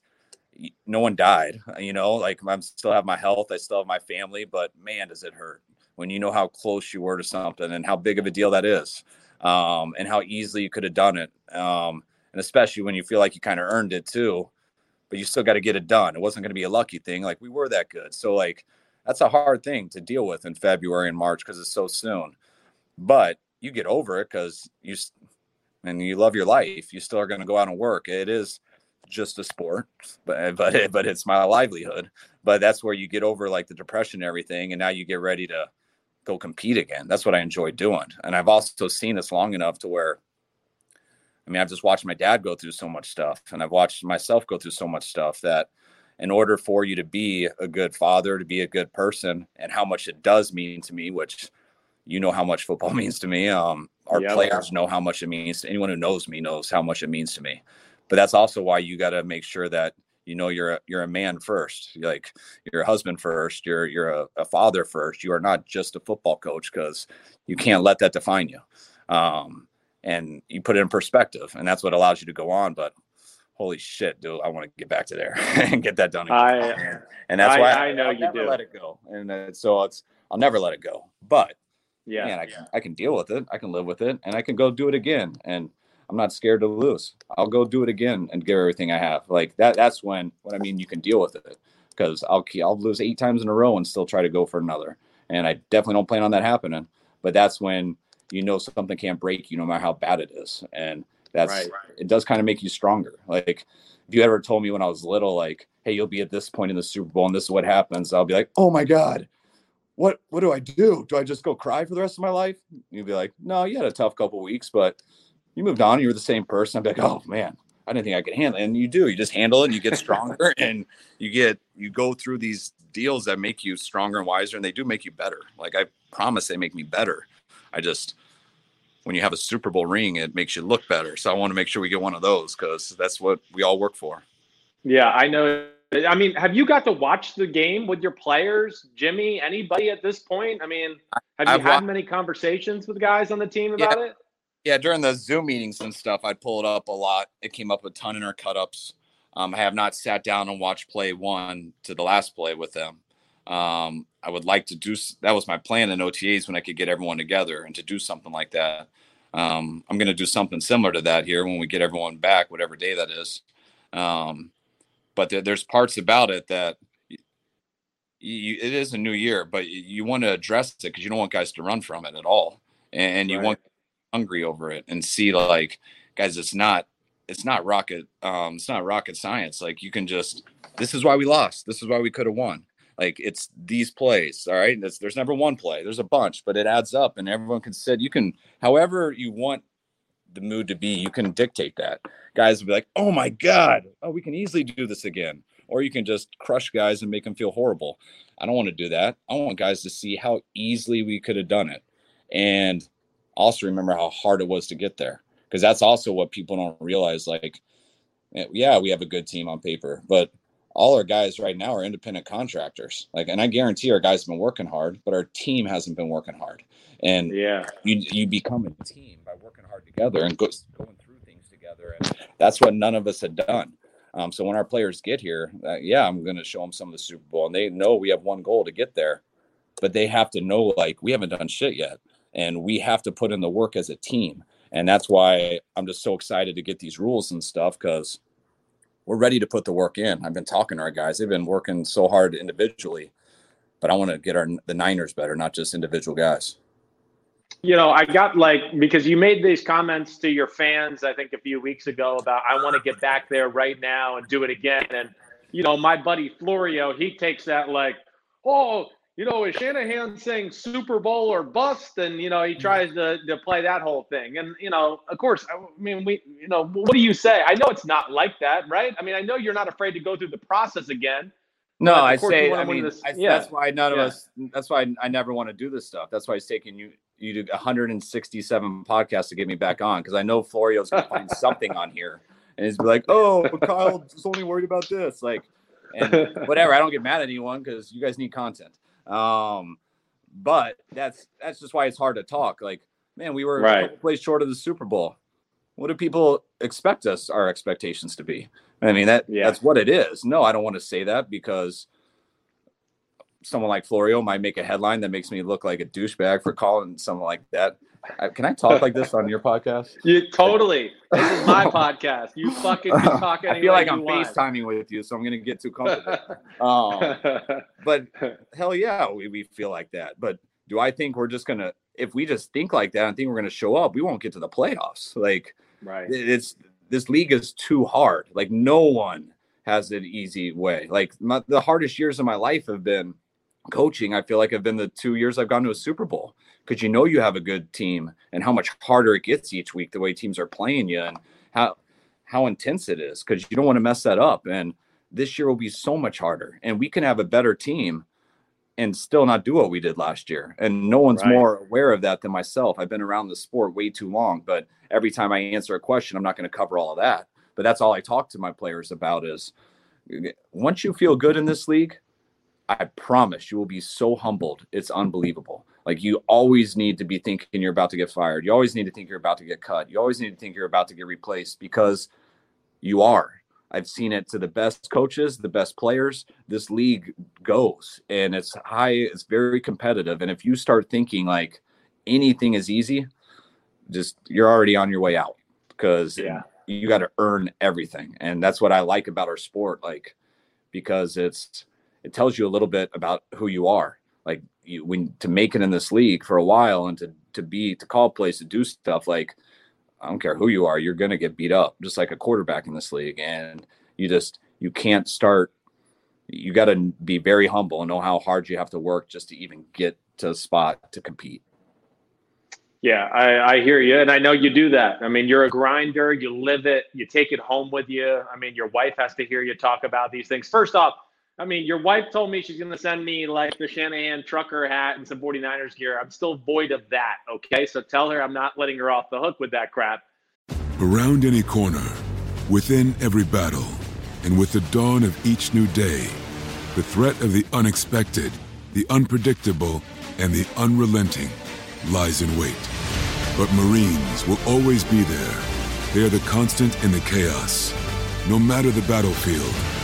no one died. You know, like I'm still have my health. I still have my family, but man, does it hurt when you know how close you were to something and how big of a deal that is, um, and how easily you could have done it. Um, and especially when you feel like you kind of earned it too, but you still got to get it done. It wasn't going to be a lucky thing. Like we were that good. So like that's a hard thing to deal with in February and March because it's so soon. But you get over it because you and you love your life. You still are going to go out and work. It is just a sport, but but but it's my livelihood. But that's where you get over like the depression and everything, and now you get ready to go compete again. That's what I enjoy doing. And I've also seen this long enough to where I mean, I've just watched my dad go through so much stuff, and I've watched myself go through so much stuff that in order for you to be a good father, to be a good person, and how much it does mean to me, which you know how much football means to me. Um, our Yep. players know how much it means. to Anyone who knows me knows how much it means to me. But that's also why you got to make sure that you know you're a, you're a man first. You're like you're a husband first. You're you're a, a father first. You are not just a football coach because you can't let that define you. Um, and you put it in perspective, and that's what allows you to go on. But holy shit, dude, I want to get back to there and get that done. I- and that's I- why I know I'll you never do. let it go. And uh, so it's I'll never let it go. But yeah. man, I, can I can deal with it. I can live with it, and I can go do it again. And I'm not scared to lose. I'll go do it again and give everything I have. Like that. That's when what I mean. You can deal with it because I'll I'll lose eight times in a row and still try to go for another. And I definitely don't plan on that happening. But that's when you know something can't break you, no matter how bad it is. And that's Right. it. Does kind of make you stronger. Like if you ever told me when I was little, like, hey, you'll be at this point in the Super Bowl and this is what happens, I'll be like, oh my god what what do I do? Do I just go cry for the rest of my life? You'd be like, no, you had a tough couple weeks, but you moved on. You were the same person. I'd be like, oh man, I didn't think I could handle it. And you do. You just handle it and you get stronger and you get you go through these deals that make you stronger and wiser and they do make you better. Like I promise they make me better. I just when you have a Super Bowl ring, it makes you look better. So I want to make sure we get one of those because that's what we all work for. Yeah, I know. I mean, have you got to watch the game with your players, Jimmy? Anybody at this point? I mean, have you I've had wa- many conversations with guys on the team Yeah. about it? Yeah, during the Zoom meetings and stuff, I'd pull it up a lot. It came up a ton in our cut ups. Um, I have not sat down and watched play one to the last play with them. Um, I would like to do that was my plan in OTAs when I could get everyone together and to do something like that. Um, I'm going to do something similar to that here when we get everyone back, whatever day that is. Um, but there, there's parts about it that you, it is a new year, but you want to address it because you don't want guys to run from it at all, and you right. want hungry over it and see like, guys, it's not it's not rocket um, it's not rocket science. Like you can just this is why we lost. This is why we could have won. Like it's these plays, all right. There's, there's never one play. There's a bunch, but it adds up, and everyone can sit. You can, however you want the mood to be, you can dictate that. Guys will be like, "Oh my god, oh we can easily do this again," or you can just crush guys and make them feel horrible. I don't want to do that. I want guys to see how easily we could have done it, and also remember how hard it was to get there, because that's also what people don't realize. Like, eh, yeah, we have a good team on paper, but all our guys right now are independent contractors. Like, and I guarantee our guys have been working hard, but our team hasn't been working hard. And yeah, you you become a team by working hard together and go, going through things together. And that's what none of us had done. Um, so when our players get here, uh, yeah, I'm going to show them some of the Super Bowl, and they know we have one goal to get there, but they have to know like we haven't done shit yet, and we have to put in the work as a team. And that's why I'm just so excited to get these rules and stuff because we're ready to put the work in. I've been talking to our guys; they've been working so hard individually, but I want to get our the Niners better, not just individual guys. You know, I got like because you made these comments to your fans, I think a few weeks ago about I want to get back there right now and do it again. And you know, my buddy Florio, he takes that like, oh, you know, is Shanahan saying Super Bowl or bust? And, you know, he mm. tries to, to play that whole thing. And, you know, of course, I mean, we, you know, what do you say? I know it's not like that, right? I mean, I know you're not afraid to go through the process again. No, I say, I mean, I, yeah. that's why none of yeah. us, that's why I, I never want to do this stuff. That's why it's taking you, you to 167 podcasts to get me back on. Cause I know Florio's to find something on here and he's be like, oh, but Kyle's only worried about this. Like, and whatever. I don't get mad at anyone because you guys need content. Um, but that's that's just why it's hard to talk. Like, man, we were right. short of the Super Bowl. What do people expect us our expectations to be? I mean that yeah. that's what it is. No, I don't want to say that because someone like Florio might make a headline that makes me look like a douchebag for calling someone like that. I, can I talk like this on your podcast? You totally. This is my podcast. You fucking can talk. I feel like I'm want. FaceTiming with you, so I'm gonna get too comfortable. um, but hell yeah, we, we feel like that. But do I think we're just gonna? If we just think like that and think we're gonna show up, we won't get to the playoffs. Like, right? It's this league is too hard. Like, no one has an easy way. Like, my, the hardest years of my life have been coaching. I feel like I've been the two years I've gone to a Super Bowl because you know you have a good team and how much harder it gets each week the way teams are playing you and how how intense it is because you don't want to mess that up and this year will be so much harder and we can have a better team and still not do what we did last year and no one's right. more aware of that than myself i've been around the sport way too long but every time i answer a question i'm not going to cover all of that but that's all i talk to my players about is once you feel good in this league i promise you will be so humbled it's unbelievable like you always need to be thinking you're about to get fired. You always need to think you're about to get cut. You always need to think you're about to get replaced because you are. I've seen it to the best coaches, the best players. This league goes and it's high, it's very competitive. And if you start thinking like anything is easy, just you're already on your way out because yeah. you got to earn everything. And that's what I like about our sport, like because it's it tells you a little bit about who you are. Like you when to make it in this league for a while and to to be to call plays to do stuff like I don't care who you are, you're gonna get beat up just like a quarterback in this league, and you just you can't start. You got to be very humble and know how hard you have to work just to even get to a spot to compete. Yeah, I, I hear you, and I know you do that. I mean, you're a grinder. You live it. You take it home with you. I mean, your wife has to hear you talk about these things. First off, I mean, your wife told me she's going to send me like the Shanahan trucker hat and some 49ers gear. I'm still void of that. Okay. So tell her I'm not letting her off the hook with that crap. Around any corner, within every battle, and with the dawn of each new day, the threat of the unexpected, the unpredictable, and the unrelenting lies in wait. But Marines will always be there. They are the constant in the chaos. No matter the battlefield,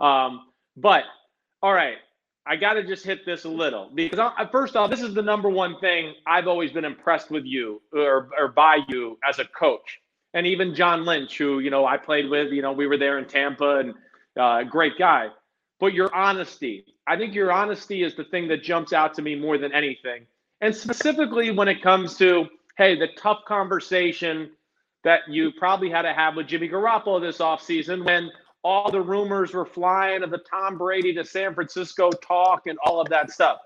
Um, but all right, I got to just hit this a little because I, first off, this is the number one thing I've always been impressed with you or, or by you as a coach, and even John Lynch, who you know I played with. You know, we were there in Tampa, and uh, great guy. But your honesty, I think your honesty is the thing that jumps out to me more than anything, and specifically when it comes to hey, the tough conversation that you probably had to have with Jimmy Garoppolo this offseason when all the rumors were flying of the Tom Brady to San Francisco talk and all of that stuff.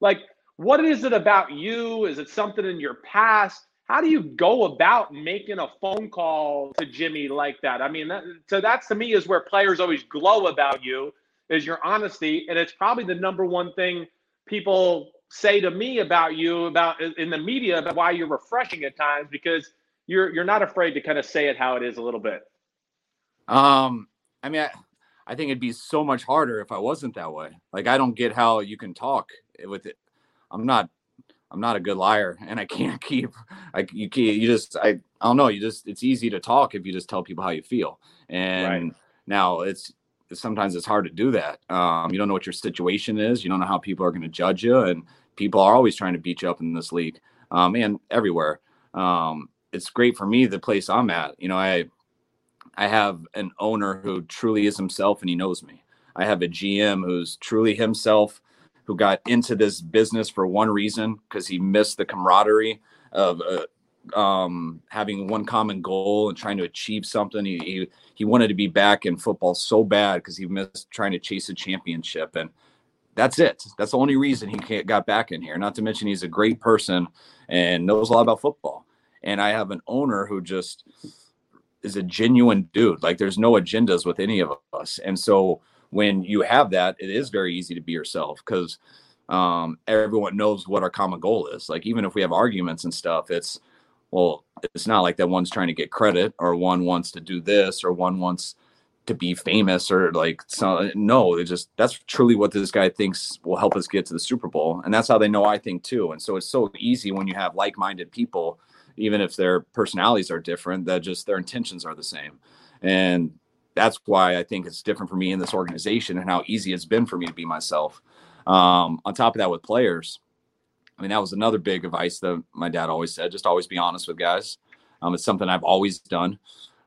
Like, what is it about you? Is it something in your past? How do you go about making a phone call to Jimmy like that? I mean, that, so that's to me is where players always glow about you is your honesty, and it's probably the number one thing people say to me about you about in the media about why you're refreshing at times because you're you're not afraid to kind of say it how it is a little bit. Um, I mean, I, I think it'd be so much harder if I wasn't that way. Like, I don't get how you can talk with it. I'm not, I'm not a good liar, and I can't keep. Like, you can't. You just, I, I don't know. You just, it's easy to talk if you just tell people how you feel. And right. now it's sometimes it's hard to do that. Um, you don't know what your situation is. You don't know how people are going to judge you, and people are always trying to beat you up in this league um, and everywhere. Um, it's great for me the place I'm at. You know, I I have an owner who truly is himself and he knows me. I have a GM who's truly himself, who got into this business for one reason because he missed the camaraderie of uh, um, having one common goal and trying to achieve something. He, he, he wanted to be back in football so bad because he missed trying to chase a championship. And that's it. That's the only reason he got back in here. Not to mention he's a great person and knows a lot about football. And I have an owner who just is a genuine dude. Like there's no agendas with any of us. And so when you have that, it is very easy to be yourself because um, everyone knows what our common goal is. Like even if we have arguments and stuff, it's well, it's not like that one's trying to get credit or one wants to do this or one wants to be famous or like so no it just that's truly what this guy thinks will help us get to the super bowl and that's how they know i think too and so it's so easy when you have like-minded people even if their personalities are different, that just their intentions are the same. And that's why I think it's different for me in this organization and how easy it's been for me to be myself. Um, on top of that, with players, I mean, that was another big advice that my dad always said just always be honest with guys. Um, it's something I've always done.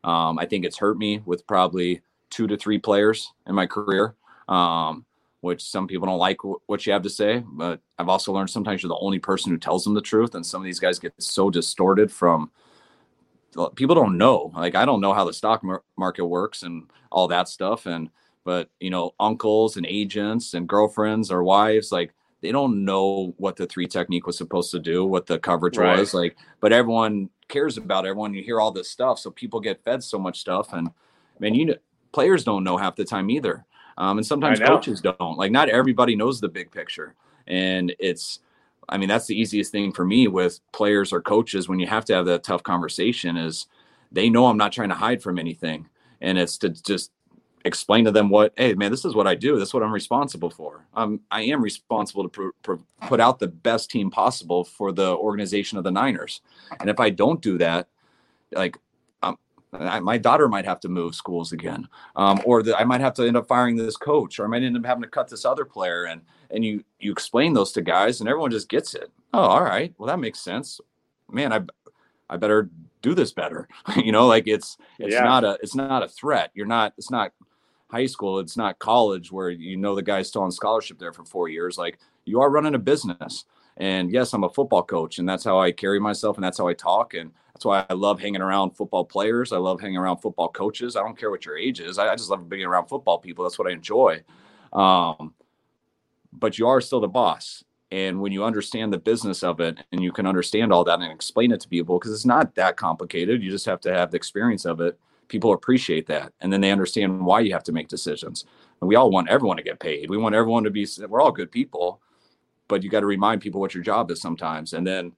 Um, I think it's hurt me with probably two to three players in my career. Um, which some people don't like what you have to say. But I've also learned sometimes you're the only person who tells them the truth, and some of these guys get so distorted from people don't know. Like I don't know how the stock market works and all that stuff, and but you know, uncles and agents and girlfriends or wives, like they don't know what the three technique was supposed to do, what the coverage right. was like. But everyone cares about everyone. You hear all this stuff, so people get fed so much stuff, and man, you know, players don't know half the time either. Um, and sometimes coaches don't. Like, not everybody knows the big picture. And it's, I mean, that's the easiest thing for me with players or coaches when you have to have that tough conversation is they know I'm not trying to hide from anything. And it's to just explain to them what, hey, man, this is what I do. This is what I'm responsible for. Um, I am responsible to pr- pr- put out the best team possible for the organization of the Niners. And if I don't do that, like I, my daughter might have to move schools again, um, or that I might have to end up firing this coach, or I might end up having to cut this other player. And and you you explain those to guys, and everyone just gets it. Oh, all right, well that makes sense. Man, I I better do this better. you know, like it's it's yeah. not a it's not a threat. You're not it's not high school. It's not college where you know the guy's still on scholarship there for four years. Like you are running a business. And yes, I'm a football coach, and that's how I carry myself, and that's how I talk, and that's why I love hanging around football players. I love hanging around football coaches. I don't care what your age is. I, I just love being around football people. That's what I enjoy. Um, but you are still the boss, and when you understand the business of it, and you can understand all that and explain it to people, because it's not that complicated. You just have to have the experience of it people appreciate that and then they understand why you have to make decisions and we all want everyone to get paid we want everyone to be we're all good people but you got to remind people what your job is sometimes and then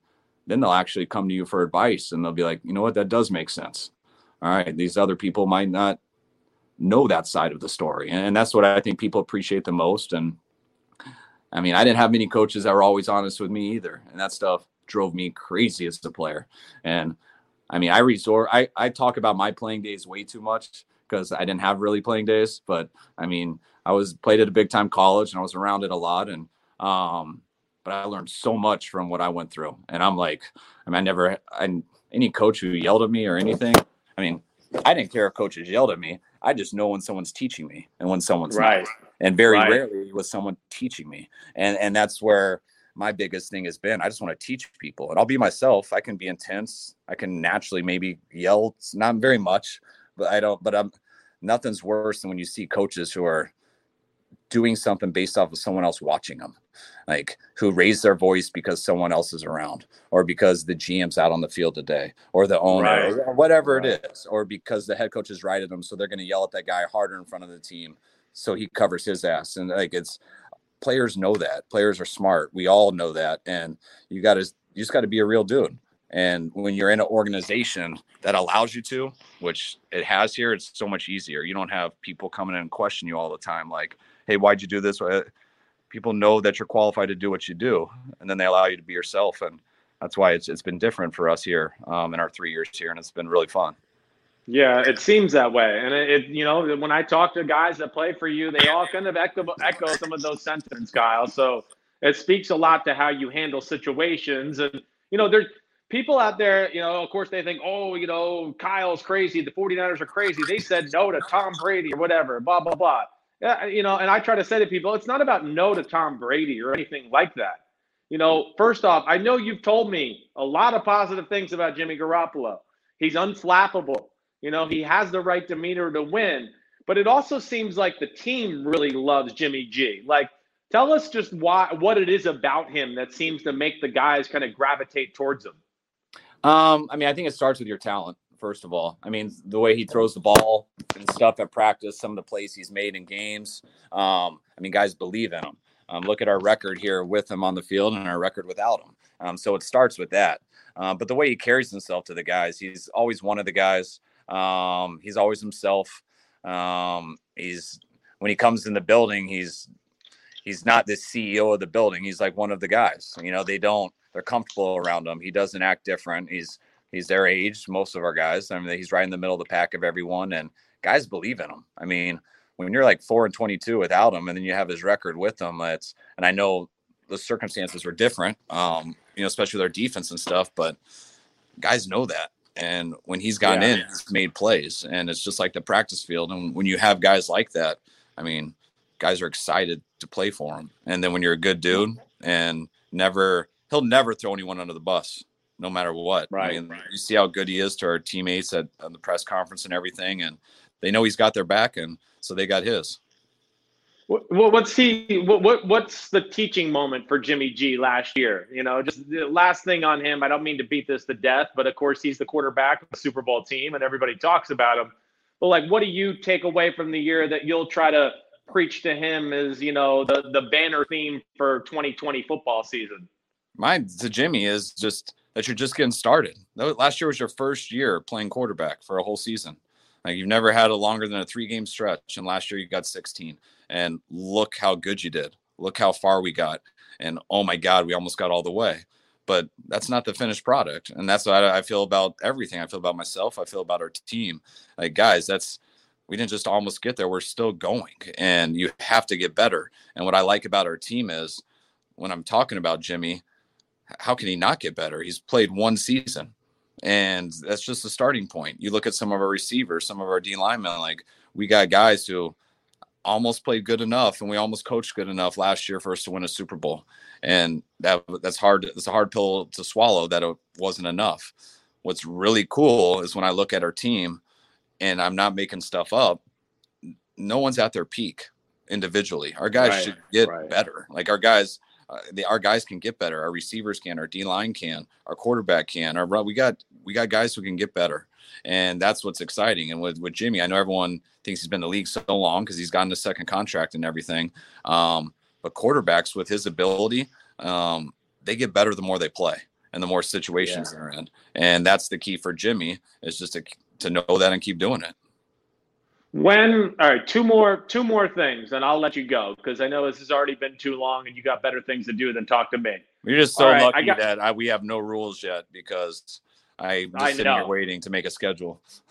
then they'll actually come to you for advice and they'll be like you know what that does make sense all right these other people might not know that side of the story and that's what i think people appreciate the most and i mean i didn't have many coaches that were always honest with me either and that stuff drove me crazy as a player and I mean, I resort, I, I talk about my playing days way too much because I didn't have really playing days. But I mean, I was played at a big time college and I was around it a lot. And, um, but I learned so much from what I went through. And I'm like, I mean, I never, I, any coach who yelled at me or anything, I mean, I didn't care if coaches yelled at me. I just know when someone's teaching me and when someone's right. Not. And very right. rarely was someone teaching me. And, and that's where, my biggest thing has been I just want to teach people and I'll be myself. I can be intense. I can naturally maybe yell, not very much, but I don't, but I'm nothing's worse than when you see coaches who are doing something based off of someone else watching them, like who raise their voice because someone else is around, or because the GM's out on the field today, or the owner, right. or whatever right. it is, or because the head coach is right at them, so they're going to yell at that guy harder in front of the team, so he covers his ass. And like it's, players know that. Players are smart. We all know that. And you got to, you just got to be a real dude. And when you're in an organization that allows you to, which it has here, it's so much easier. You don't have people coming in and question you all the time, like, hey, why'd you do this? People know that you're qualified to do what you do, and then they allow you to be yourself. And that's why it's it's been different for us here um, in our three years here, and it's been really fun. Yeah, it seems that way, and it, it, you know when I talk to guys that play for you, they all kind of echo echo some of those sentiments, Kyle. So it speaks a lot to how you handle situations, and you know there's people out there. You know, of course, they think, oh, you know, Kyle's crazy. The 49ers are crazy. They said no to Tom Brady or whatever. Blah blah blah. Yeah, you know, and I try to say to people, it's not about no to Tom Brady or anything like that. You know, first off, I know you've told me a lot of positive things about Jimmy Garoppolo. He's unflappable. You know, he has the right demeanor to win, but it also seems like the team really loves Jimmy G. Like, tell us just why what it is about him that seems to make the guys kind of gravitate towards him. Um, I mean, I think it starts with your talent first of all. I mean, the way he throws the ball and stuff at practice, some of the plays he's made in games. Um, I mean, guys believe in him. Um, look at our record here with him on the field and our record without him. Um, so it starts with that. Um, but the way he carries himself to the guys, he's always one of the guys. Um, he's always himself. Um, he's when he comes in the building, he's he's not the CEO of the building. He's like one of the guys. You know, they don't they're comfortable around him. He doesn't act different. He's he's their age, most of our guys. I mean, he's right in the middle of the pack of everyone, and guys believe in him. I mean, when you're like four and twenty-two without him, and then you have his record with him, it's and I know the circumstances were different, um, you know, especially with our defense and stuff, but guys know that. And when he's gotten yeah, in, he's made plays. And it's just like the practice field. And when you have guys like that, I mean, guys are excited to play for him. And then when you're a good dude and never, he'll never throw anyone under the bus, no matter what. Right. I mean, right. You see how good he is to our teammates at, at the press conference and everything. And they know he's got their back. And so they got his. What, what's he? What, what what's the teaching moment for Jimmy G last year? You know, just the last thing on him. I don't mean to beat this to death, but of course he's the quarterback of the Super Bowl team, and everybody talks about him. But like, what do you take away from the year that you'll try to preach to him as you know the the banner theme for 2020 football season? Mine to Jimmy is just that you're just getting started. Last year was your first year playing quarterback for a whole season. Like you've never had a longer than a three game stretch, and last year you got 16 and look how good you did. Look how far we got. And oh my God, we almost got all the way. But that's not the finished product. And that's what I feel about everything. I feel about myself. I feel about our team. Like, guys, that's, we didn't just almost get there. We're still going and you have to get better. And what I like about our team is when I'm talking about Jimmy, how can he not get better? He's played one season and that's just the starting point. You look at some of our receivers, some of our D linemen, like we got guys who almost played good enough and we almost coached good enough last year for us to win a Super Bowl. And that that's hard. It's a hard pill to swallow that it wasn't enough. What's really cool is when I look at our team and I'm not making stuff up, no one's at their peak individually. Our guys right, should get right. better. Like our guys, uh, the, our guys can get better. Our receivers can, our D line can, our quarterback can. Our we got we got guys who can get better, and that's what's exciting. And with with Jimmy, I know everyone thinks he's been in the league so long because he's gotten a second contract and everything. Um, but quarterbacks with his ability, um, they get better the more they play and the more situations yeah. they're in, and that's the key for Jimmy is just to to know that and keep doing it. When all right, two more two more things, and I'll let you go because I know this has already been too long, and you got better things to do than talk to me. You're just so right, lucky got, that I, we have no rules yet because I'm just I sitting here waiting to make a schedule.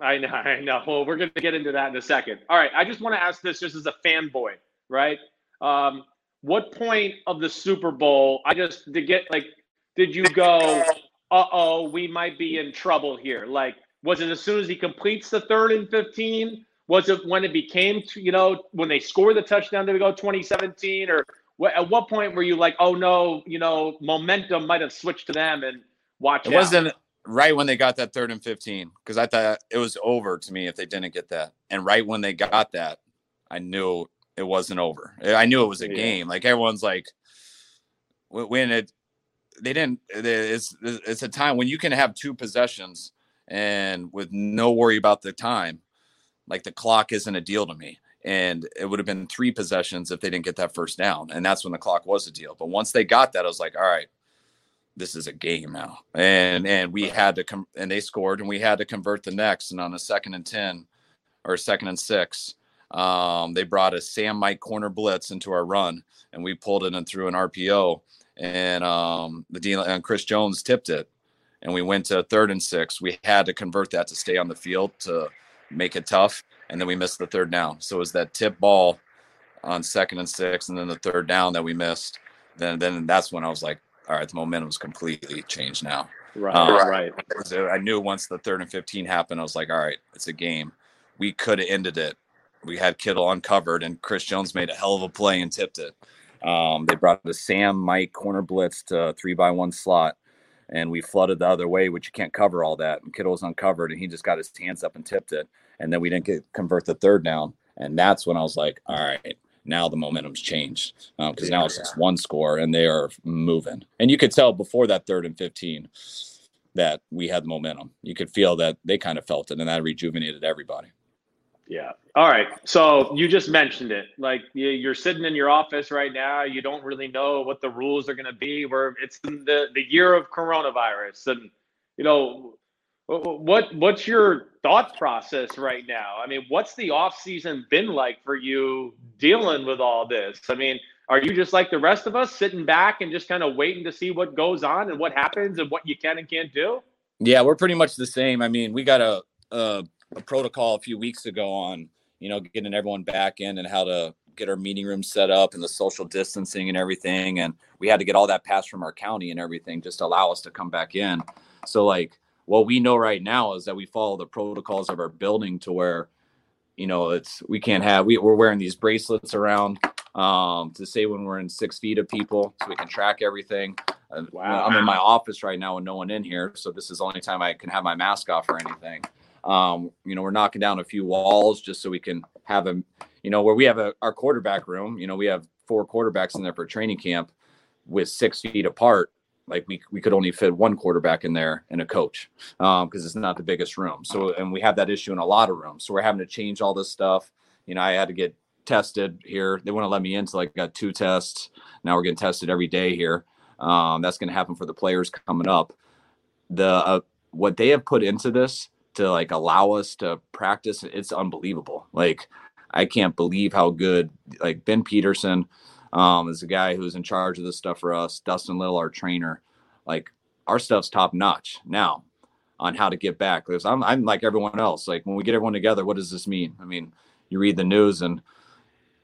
I know, I know. Well, we're going to get into that in a second. All right, I just want to ask this just as a fanboy, right? Um, what point of the Super Bowl? I just to get like, did you go? Uh oh, we might be in trouble here. Like, was it as soon as he completes the third and 15? Was it when it became, you know, when they score the touchdown to go 2017? Or at what point were you like, oh no, you know, momentum might have switched to them and watch It out. wasn't right when they got that third and 15 because I thought it was over to me if they didn't get that. And right when they got that, I knew it wasn't over. I knew it was a yeah. game. Like everyone's like, when it, they didn't, it's, it's a time when you can have two possessions and with no worry about the time, like the clock isn't a deal to me. And it would have been three possessions if they didn't get that first down. And that's when the clock was a deal. But once they got that, I was like, all right, this is a game now. And and we had to come and they scored and we had to convert the next. And on a second and 10 or second and six, um, they brought a Sam Mike corner blitz into our run and we pulled it and threw an RPO. And um, the deal and Chris Jones tipped it and we went to third and six. We had to convert that to stay on the field to make it tough, and then we missed the third down. So it was that tip ball on second and six, and then the third down that we missed. Then then that's when I was like, all right, the momentum's completely changed now. Right, um, right. I knew once the third and fifteen happened, I was like, all right, it's a game. We could have ended it. We had Kittle uncovered, and Chris Jones made a hell of a play and tipped it. Um, they brought the Sam Mike corner blitz to three by one slot and we flooded the other way, which you can't cover all that. And Kittle was uncovered, and he just got his hands up and tipped it, and then we didn't get convert the third down, and that's when I was like, all right, now the momentum's changed because um, now it's just one score, and they are moving, and you could tell before that third and fifteen that we had the momentum. You could feel that they kind of felt it, and that rejuvenated everybody. Yeah. All right. So you just mentioned it. Like you're sitting in your office right now. You don't really know what the rules are going to be. Where it's the the year of coronavirus, and you know what what's your thought process right now? I mean, what's the off season been like for you dealing with all this? I mean, are you just like the rest of us, sitting back and just kind of waiting to see what goes on and what happens and what you can and can't do? Yeah, we're pretty much the same. I mean, we got a, a a protocol a few weeks ago on you know getting everyone back in and how to get our meeting room set up and the social distancing and everything. And we had to get all that passed from our county and everything just to allow us to come back in. So like what we know right now is that we follow the protocols of our building to where you know it's we can't have we, we're wearing these bracelets around um, to say when we're in six feet of people so we can track everything. Wow. i'm in my office right now with no one in here so this is the only time i can have my mask off or anything um, you know, we're knocking down a few walls just so we can have a, you know, where we have a, our quarterback room, you know, we have four quarterbacks in there for training camp with six feet apart. Like we, we could only fit one quarterback in there and a coach because um, it's not the biggest room. So, and we have that issue in a lot of rooms. So we're having to change all this stuff. You know, I had to get tested here. They wouldn't let me in until I got two tests. Now we're getting tested every day here. Um, that's going to happen for the players coming up. The uh, what they have put into this to like allow us to practice it's unbelievable. Like i can't believe how good like ben peterson um, is the guy who's in charge of this stuff for us dustin little our trainer. Like our stuff's top notch now on how to get back. Because I'm, I'm like everyone else. Like when we get everyone together what does this mean? I mean you read the news and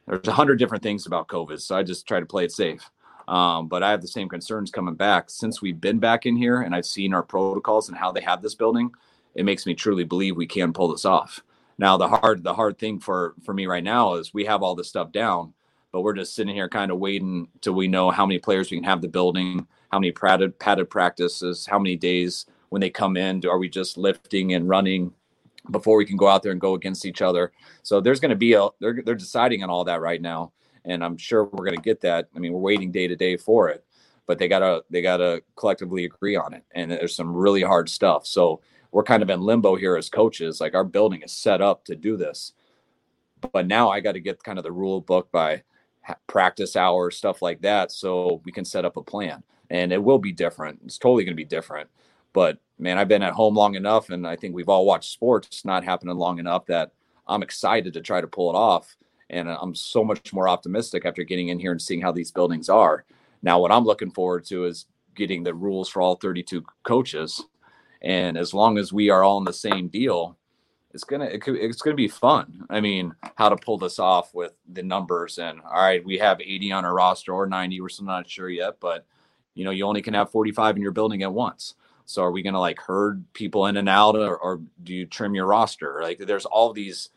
there's a hundred different things about covid so i just try to play it safe. Um, but i have the same concerns coming back. Since we've been back in here and i've seen our protocols and how they have this building it makes me truly believe we can pull this off. Now the hard the hard thing for for me right now is we have all this stuff down, but we're just sitting here kind of waiting till we know how many players we can have the building, how many padded padded practices, how many days when they come in, are we just lifting and running before we can go out there and go against each other? So there's going to be a they're they're deciding on all that right now, and I'm sure we're going to get that. I mean, we're waiting day to day for it, but they gotta they gotta collectively agree on it, and there's some really hard stuff. So we're kind of in limbo here as coaches. Like our building is set up to do this, but now I got to get kind of the rule book by practice hours, stuff like that, so we can set up a plan. And it will be different. It's totally going to be different. But man, I've been at home long enough, and I think we've all watched sports not happening long enough that I'm excited to try to pull it off. And I'm so much more optimistic after getting in here and seeing how these buildings are. Now, what I'm looking forward to is getting the rules for all 32 coaches and as long as we are all in the same deal, it's gonna it could, it's gonna be fun. I mean, how to pull this off with the numbers and all right, we have 80 on our roster or 90. We're still not sure yet, but you know, you only can have 45 in your building at once. So are we gonna like herd people in and out, or, or do you trim your roster? Like, there's all these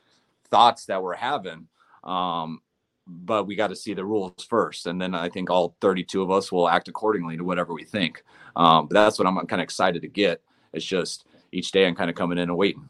thoughts that we're having. Um, but we got to see the rules first, and then I think all 32 of us will act accordingly to whatever we think. Um, but that's what I'm kind of excited to get. It's just each day I'm kind of coming in and waiting.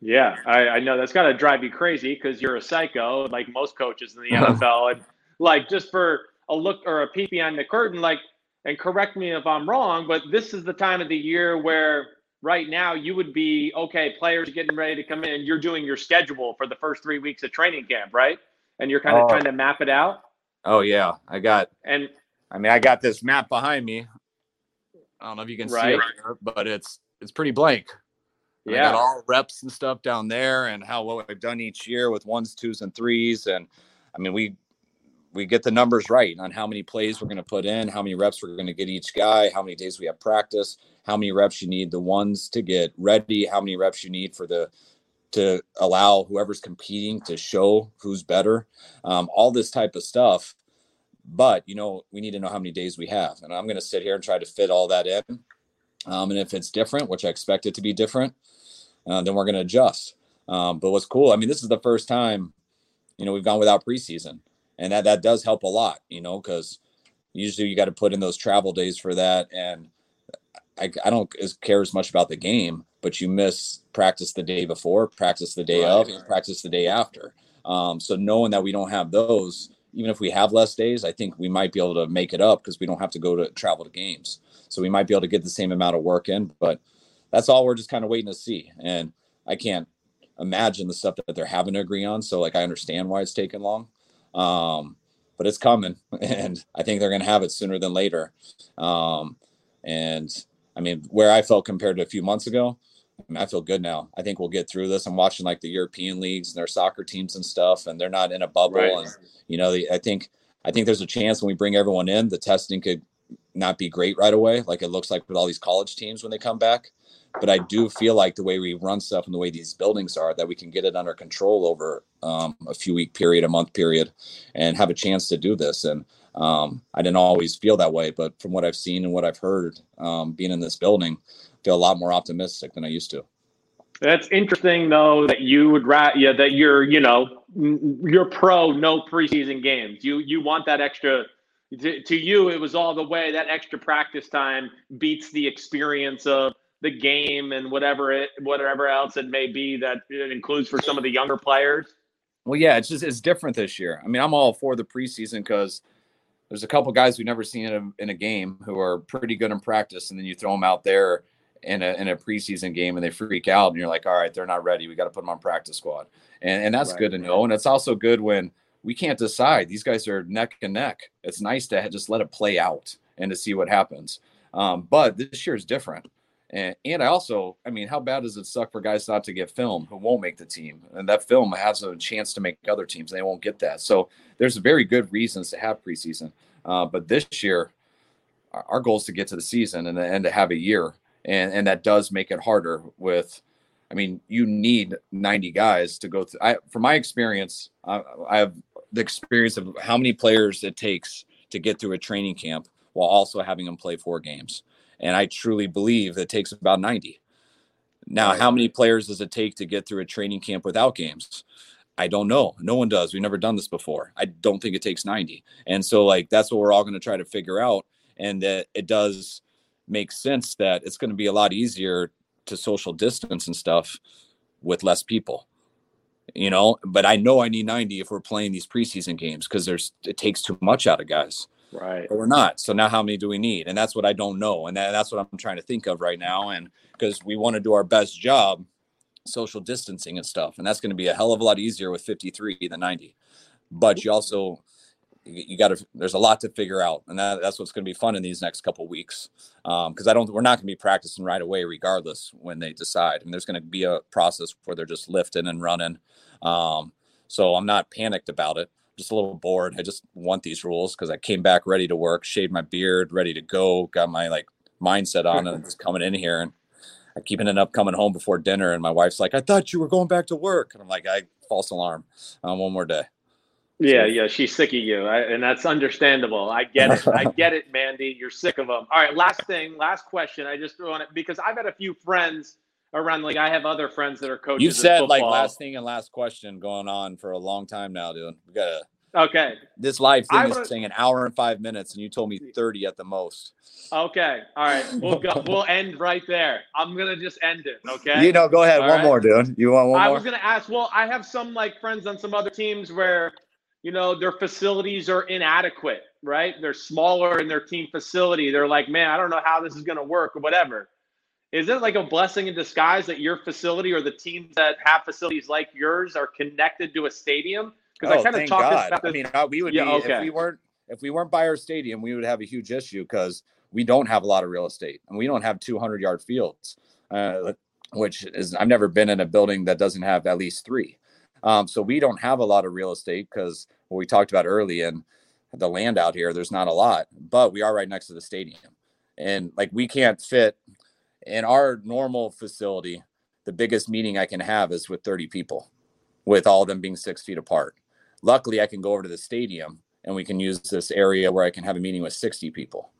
Yeah, I, I know that's got to drive you crazy because you're a psycho, like most coaches in the NFL. And like, just for a look or a peek behind the curtain, like, and correct me if I'm wrong, but this is the time of the year where right now you would be okay. Players getting ready to come in. You're doing your schedule for the first three weeks of training camp, right? And you're kind of oh. trying to map it out. Oh yeah, I got. And I mean, I got this map behind me. I don't know if you can right. see it, here, but it's it's pretty blank. And yeah, all reps and stuff down there, and how what we've done each year with ones, twos, and threes, and I mean we we get the numbers right on how many plays we're going to put in, how many reps we're going to get each guy, how many days we have practice, how many reps you need the ones to get ready, how many reps you need for the to allow whoever's competing to show who's better, um, all this type of stuff but you know, we need to know how many days we have, and I'm going to sit here and try to fit all that in. Um, and if it's different, which I expect it to be different, uh, then we're going to adjust. Um, but what's cool, I mean, this is the first time, you know, we've gone without preseason, and that that does help a lot, you know, because usually you got to put in those travel days for that, and I, I don't care as much about the game, but you miss practice the day before, practice the day right, of, and practice the day after. Um, so knowing that we don't have those, even if we have less days, I think we might be able to make it up because we don't have to go to travel to games. So we might be able to get the same amount of work in, but that's all we're just kind of waiting to see. And I can't imagine the stuff that they're having to agree on. So like I understand why it's taking long. Um, but it's coming and I think they're going to have it sooner than later. Um, and I mean, where I felt compared to a few months ago, I, mean, I feel good now. I think we'll get through this. I'm watching like the European leagues and their soccer teams and stuff, and they're not in a bubble. Right. And you know, I think I think there's a chance when we bring everyone in, the testing could not be great right away, like it looks like with all these college teams when they come back. But I do feel like the way we run stuff and the way these buildings are, that we can get it under control over um, a few week period, a month period, and have a chance to do this. And um, I didn't always feel that way, but from what I've seen and what I've heard, um, being in this building, a lot more optimistic than I used to. That's interesting, though, that you would rat, yeah, that you're, you know, you're pro no preseason games. You you want that extra. To, to you, it was all the way that extra practice time beats the experience of the game and whatever it whatever else it may be that it includes for some of the younger players. Well, yeah, it's just it's different this year. I mean, I'm all for the preseason because there's a couple guys we've never seen in a, in a game who are pretty good in practice, and then you throw them out there in a in a preseason game and they freak out, and you're like, all right, they're not ready. We got to put them on practice squad, and and that's right. good to know. And it's also good when we can't decide. These guys are neck and neck. It's nice to just let it play out and to see what happens. Um, but this year is different. And, and I also, I mean, how bad does it suck for guys not to get film who won't make the team? And that film has a chance to make other teams. And They won't get that. So there's very good reasons to have preseason. Uh, but this year, our goal is to get to the season and, and to have a year. And, and that does make it harder with, I mean, you need 90 guys to go through. I, from my experience, I, I have the experience of how many players it takes to get through a training camp while also having them play four games. And I truly believe it takes about 90. Now, Right. how many players does it take to get through a training camp without games? I don't know. No one does. We've never done this before. I don't think it takes 90. And so, like, that's what we're all going to try to figure out. And that it does make sense that it's going to be a lot easier to social distance and stuff with less people, you know. But I know I need 90 if we're playing these preseason games because there's it takes too much out of guys Right. but we're not. So now how many do we need? And that's what I don't know. And that, that's what I'm trying to think of right now. And because we want to do our best job social distancing and stuff. And that's going to be a hell of a lot easier with 53 than 90. But you also, you, got to, there's a lot to figure out. And that, that's what's going to be fun in these next couple weeks. Um, cause I don't, we're not going to be practicing right away, regardless when they decide. And there's going to be a process where they're just lifting and running. Um, so I'm not panicked about it just a little bored. I just want these rules because I came back ready to work, shaved my beard, ready to go, got my like mindset on, and just coming in here and I keep ending up coming home before dinner. And my wife's like, "I thought you were going back to work," and I'm like, "I false alarm. Um, one more day." Yeah, yeah, she's sick of you, I, and that's understandable. I get it. I get it, Mandy. You're sick of them. All right, last thing, last question. I just threw on it because I've had a few friends around. Like I have other friends that are coaches. In said like last thing and last question going on for a long time now, dude. We got to Okay, this live thing is wanna- saying an hour and five minutes, and you told me thirty at the most. okay, all right. We'll go. We'll end right there. I'm gonna just end it. Okay. You know, go ahead. All one right. more, dude. You want one I more? I was gonna ask. Well, I have some like friends on some other teams where, you know, their facilities are inadequate, right? They're smaller in their team facility. They're like, man, I don't know how this is gonna work or whatever. Is it like a blessing in disguise that your facility or the teams that have facilities like yours are connected to a stadium? Because I Oh, kind of talked God. about this. I mean, uh, we would Yeah, be okay. if we weren't if we weren't by our stadium, we would have a huge issue because we don't have a lot of real estate and we don't have 200 yard fields, uh, which is I've never been in a building that doesn't have at least three. Um, so we don't have a lot of real estate because what we talked about early and the land out here, there's not a lot, but we are right next to the stadium, and like we can't fit in our normal facility. The biggest meeting I can have is with 30 people, with all of them being six feet apart. Luckily i can go over to the stadium and we can use this area where i can have a meeting with 60 people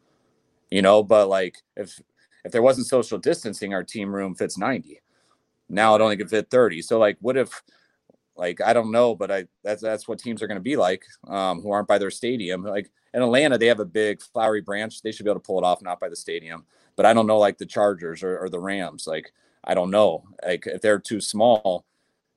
you know but like if if there wasn't social distancing our team room fits 90 now it only can fit 30 so like what if like i don't know but i that's that's what teams are going to be like um who aren't by their stadium like in atlanta they have a big flowery branch they should be able to pull it off not by the stadium but i don't know like the chargers or, or the rams like i don't know like if they're too small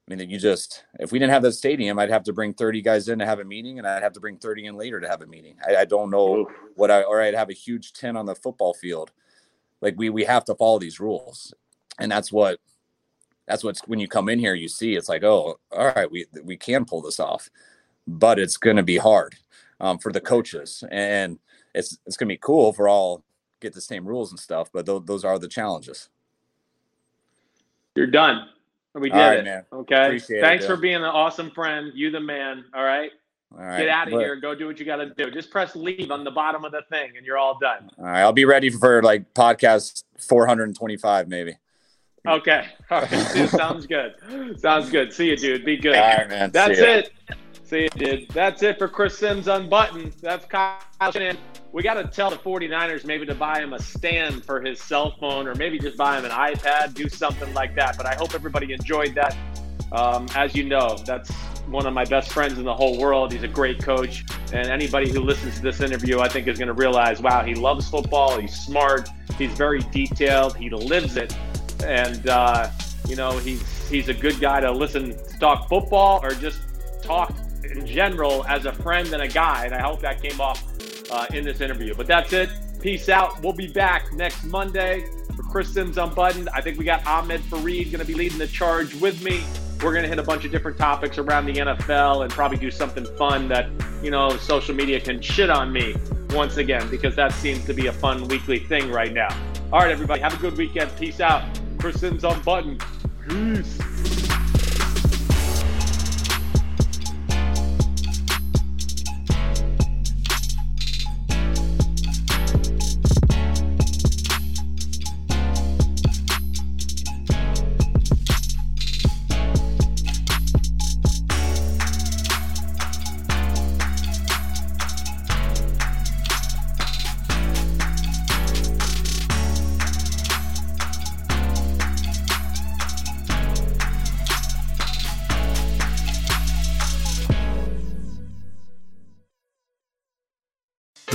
I mean, that you just, if we didn't have the stadium, I'd have to bring 30 guys in to have a meeting and I'd have to bring 30 in later to have a meeting. I, I don't know Oof. what I, or I'd have a huge tent on the football field. Like we, we have to follow these rules. And that's what, that's what's when you come in here, you see, it's like, oh, all right, we, we can pull this off, but it's going to be hard um, for the coaches and it's, it's going to be cool for all get the same rules and stuff, but th- those are the challenges. You're done. We did All right, it. man. Okay. Appreciate Thanks dude. for being an awesome friend. You the man. All right. All right. Get out of But- here. Go do what you got to do. Just press leave on the bottom of the thing, and you're all done. All right, I'll be ready for like podcast 425 maybe. Okay. All right. Dude, sounds good. Sounds good. See you, dude. Be good. All right, man. That's See it. See you, dude. That's it for Chris Simms Unbuttoned. That's Kyle Shanahan. We got to tell the 49ers maybe to buy him a stand for his cell phone or maybe just buy him an iPad, do something like that. But I hope everybody enjoyed that. Um, as you know, that's one of my best friends in the whole world. He's a great coach. And anybody who listens to this interview, I think, is going to realize wow, he loves football. He's smart. He's very detailed. He lives it. And, uh, you know, he's, he's a good guy to listen to talk football or just talk in general as a friend and a guy. And I hope that came off uh, in this interview. But that's it. Peace out. We'll be back next Monday for Chris Simms Unbuttoned. I think we got Ahmed Fareed going to be leading the charge with me. We're going to hit a bunch of different topics around the NFL and probably do something fun that, you know, social media can shit on me once again because that seems to be a fun weekly thing right now. All right, everybody. Have a good weekend. Peace out. Chris Simms Unbuttoned. Peace.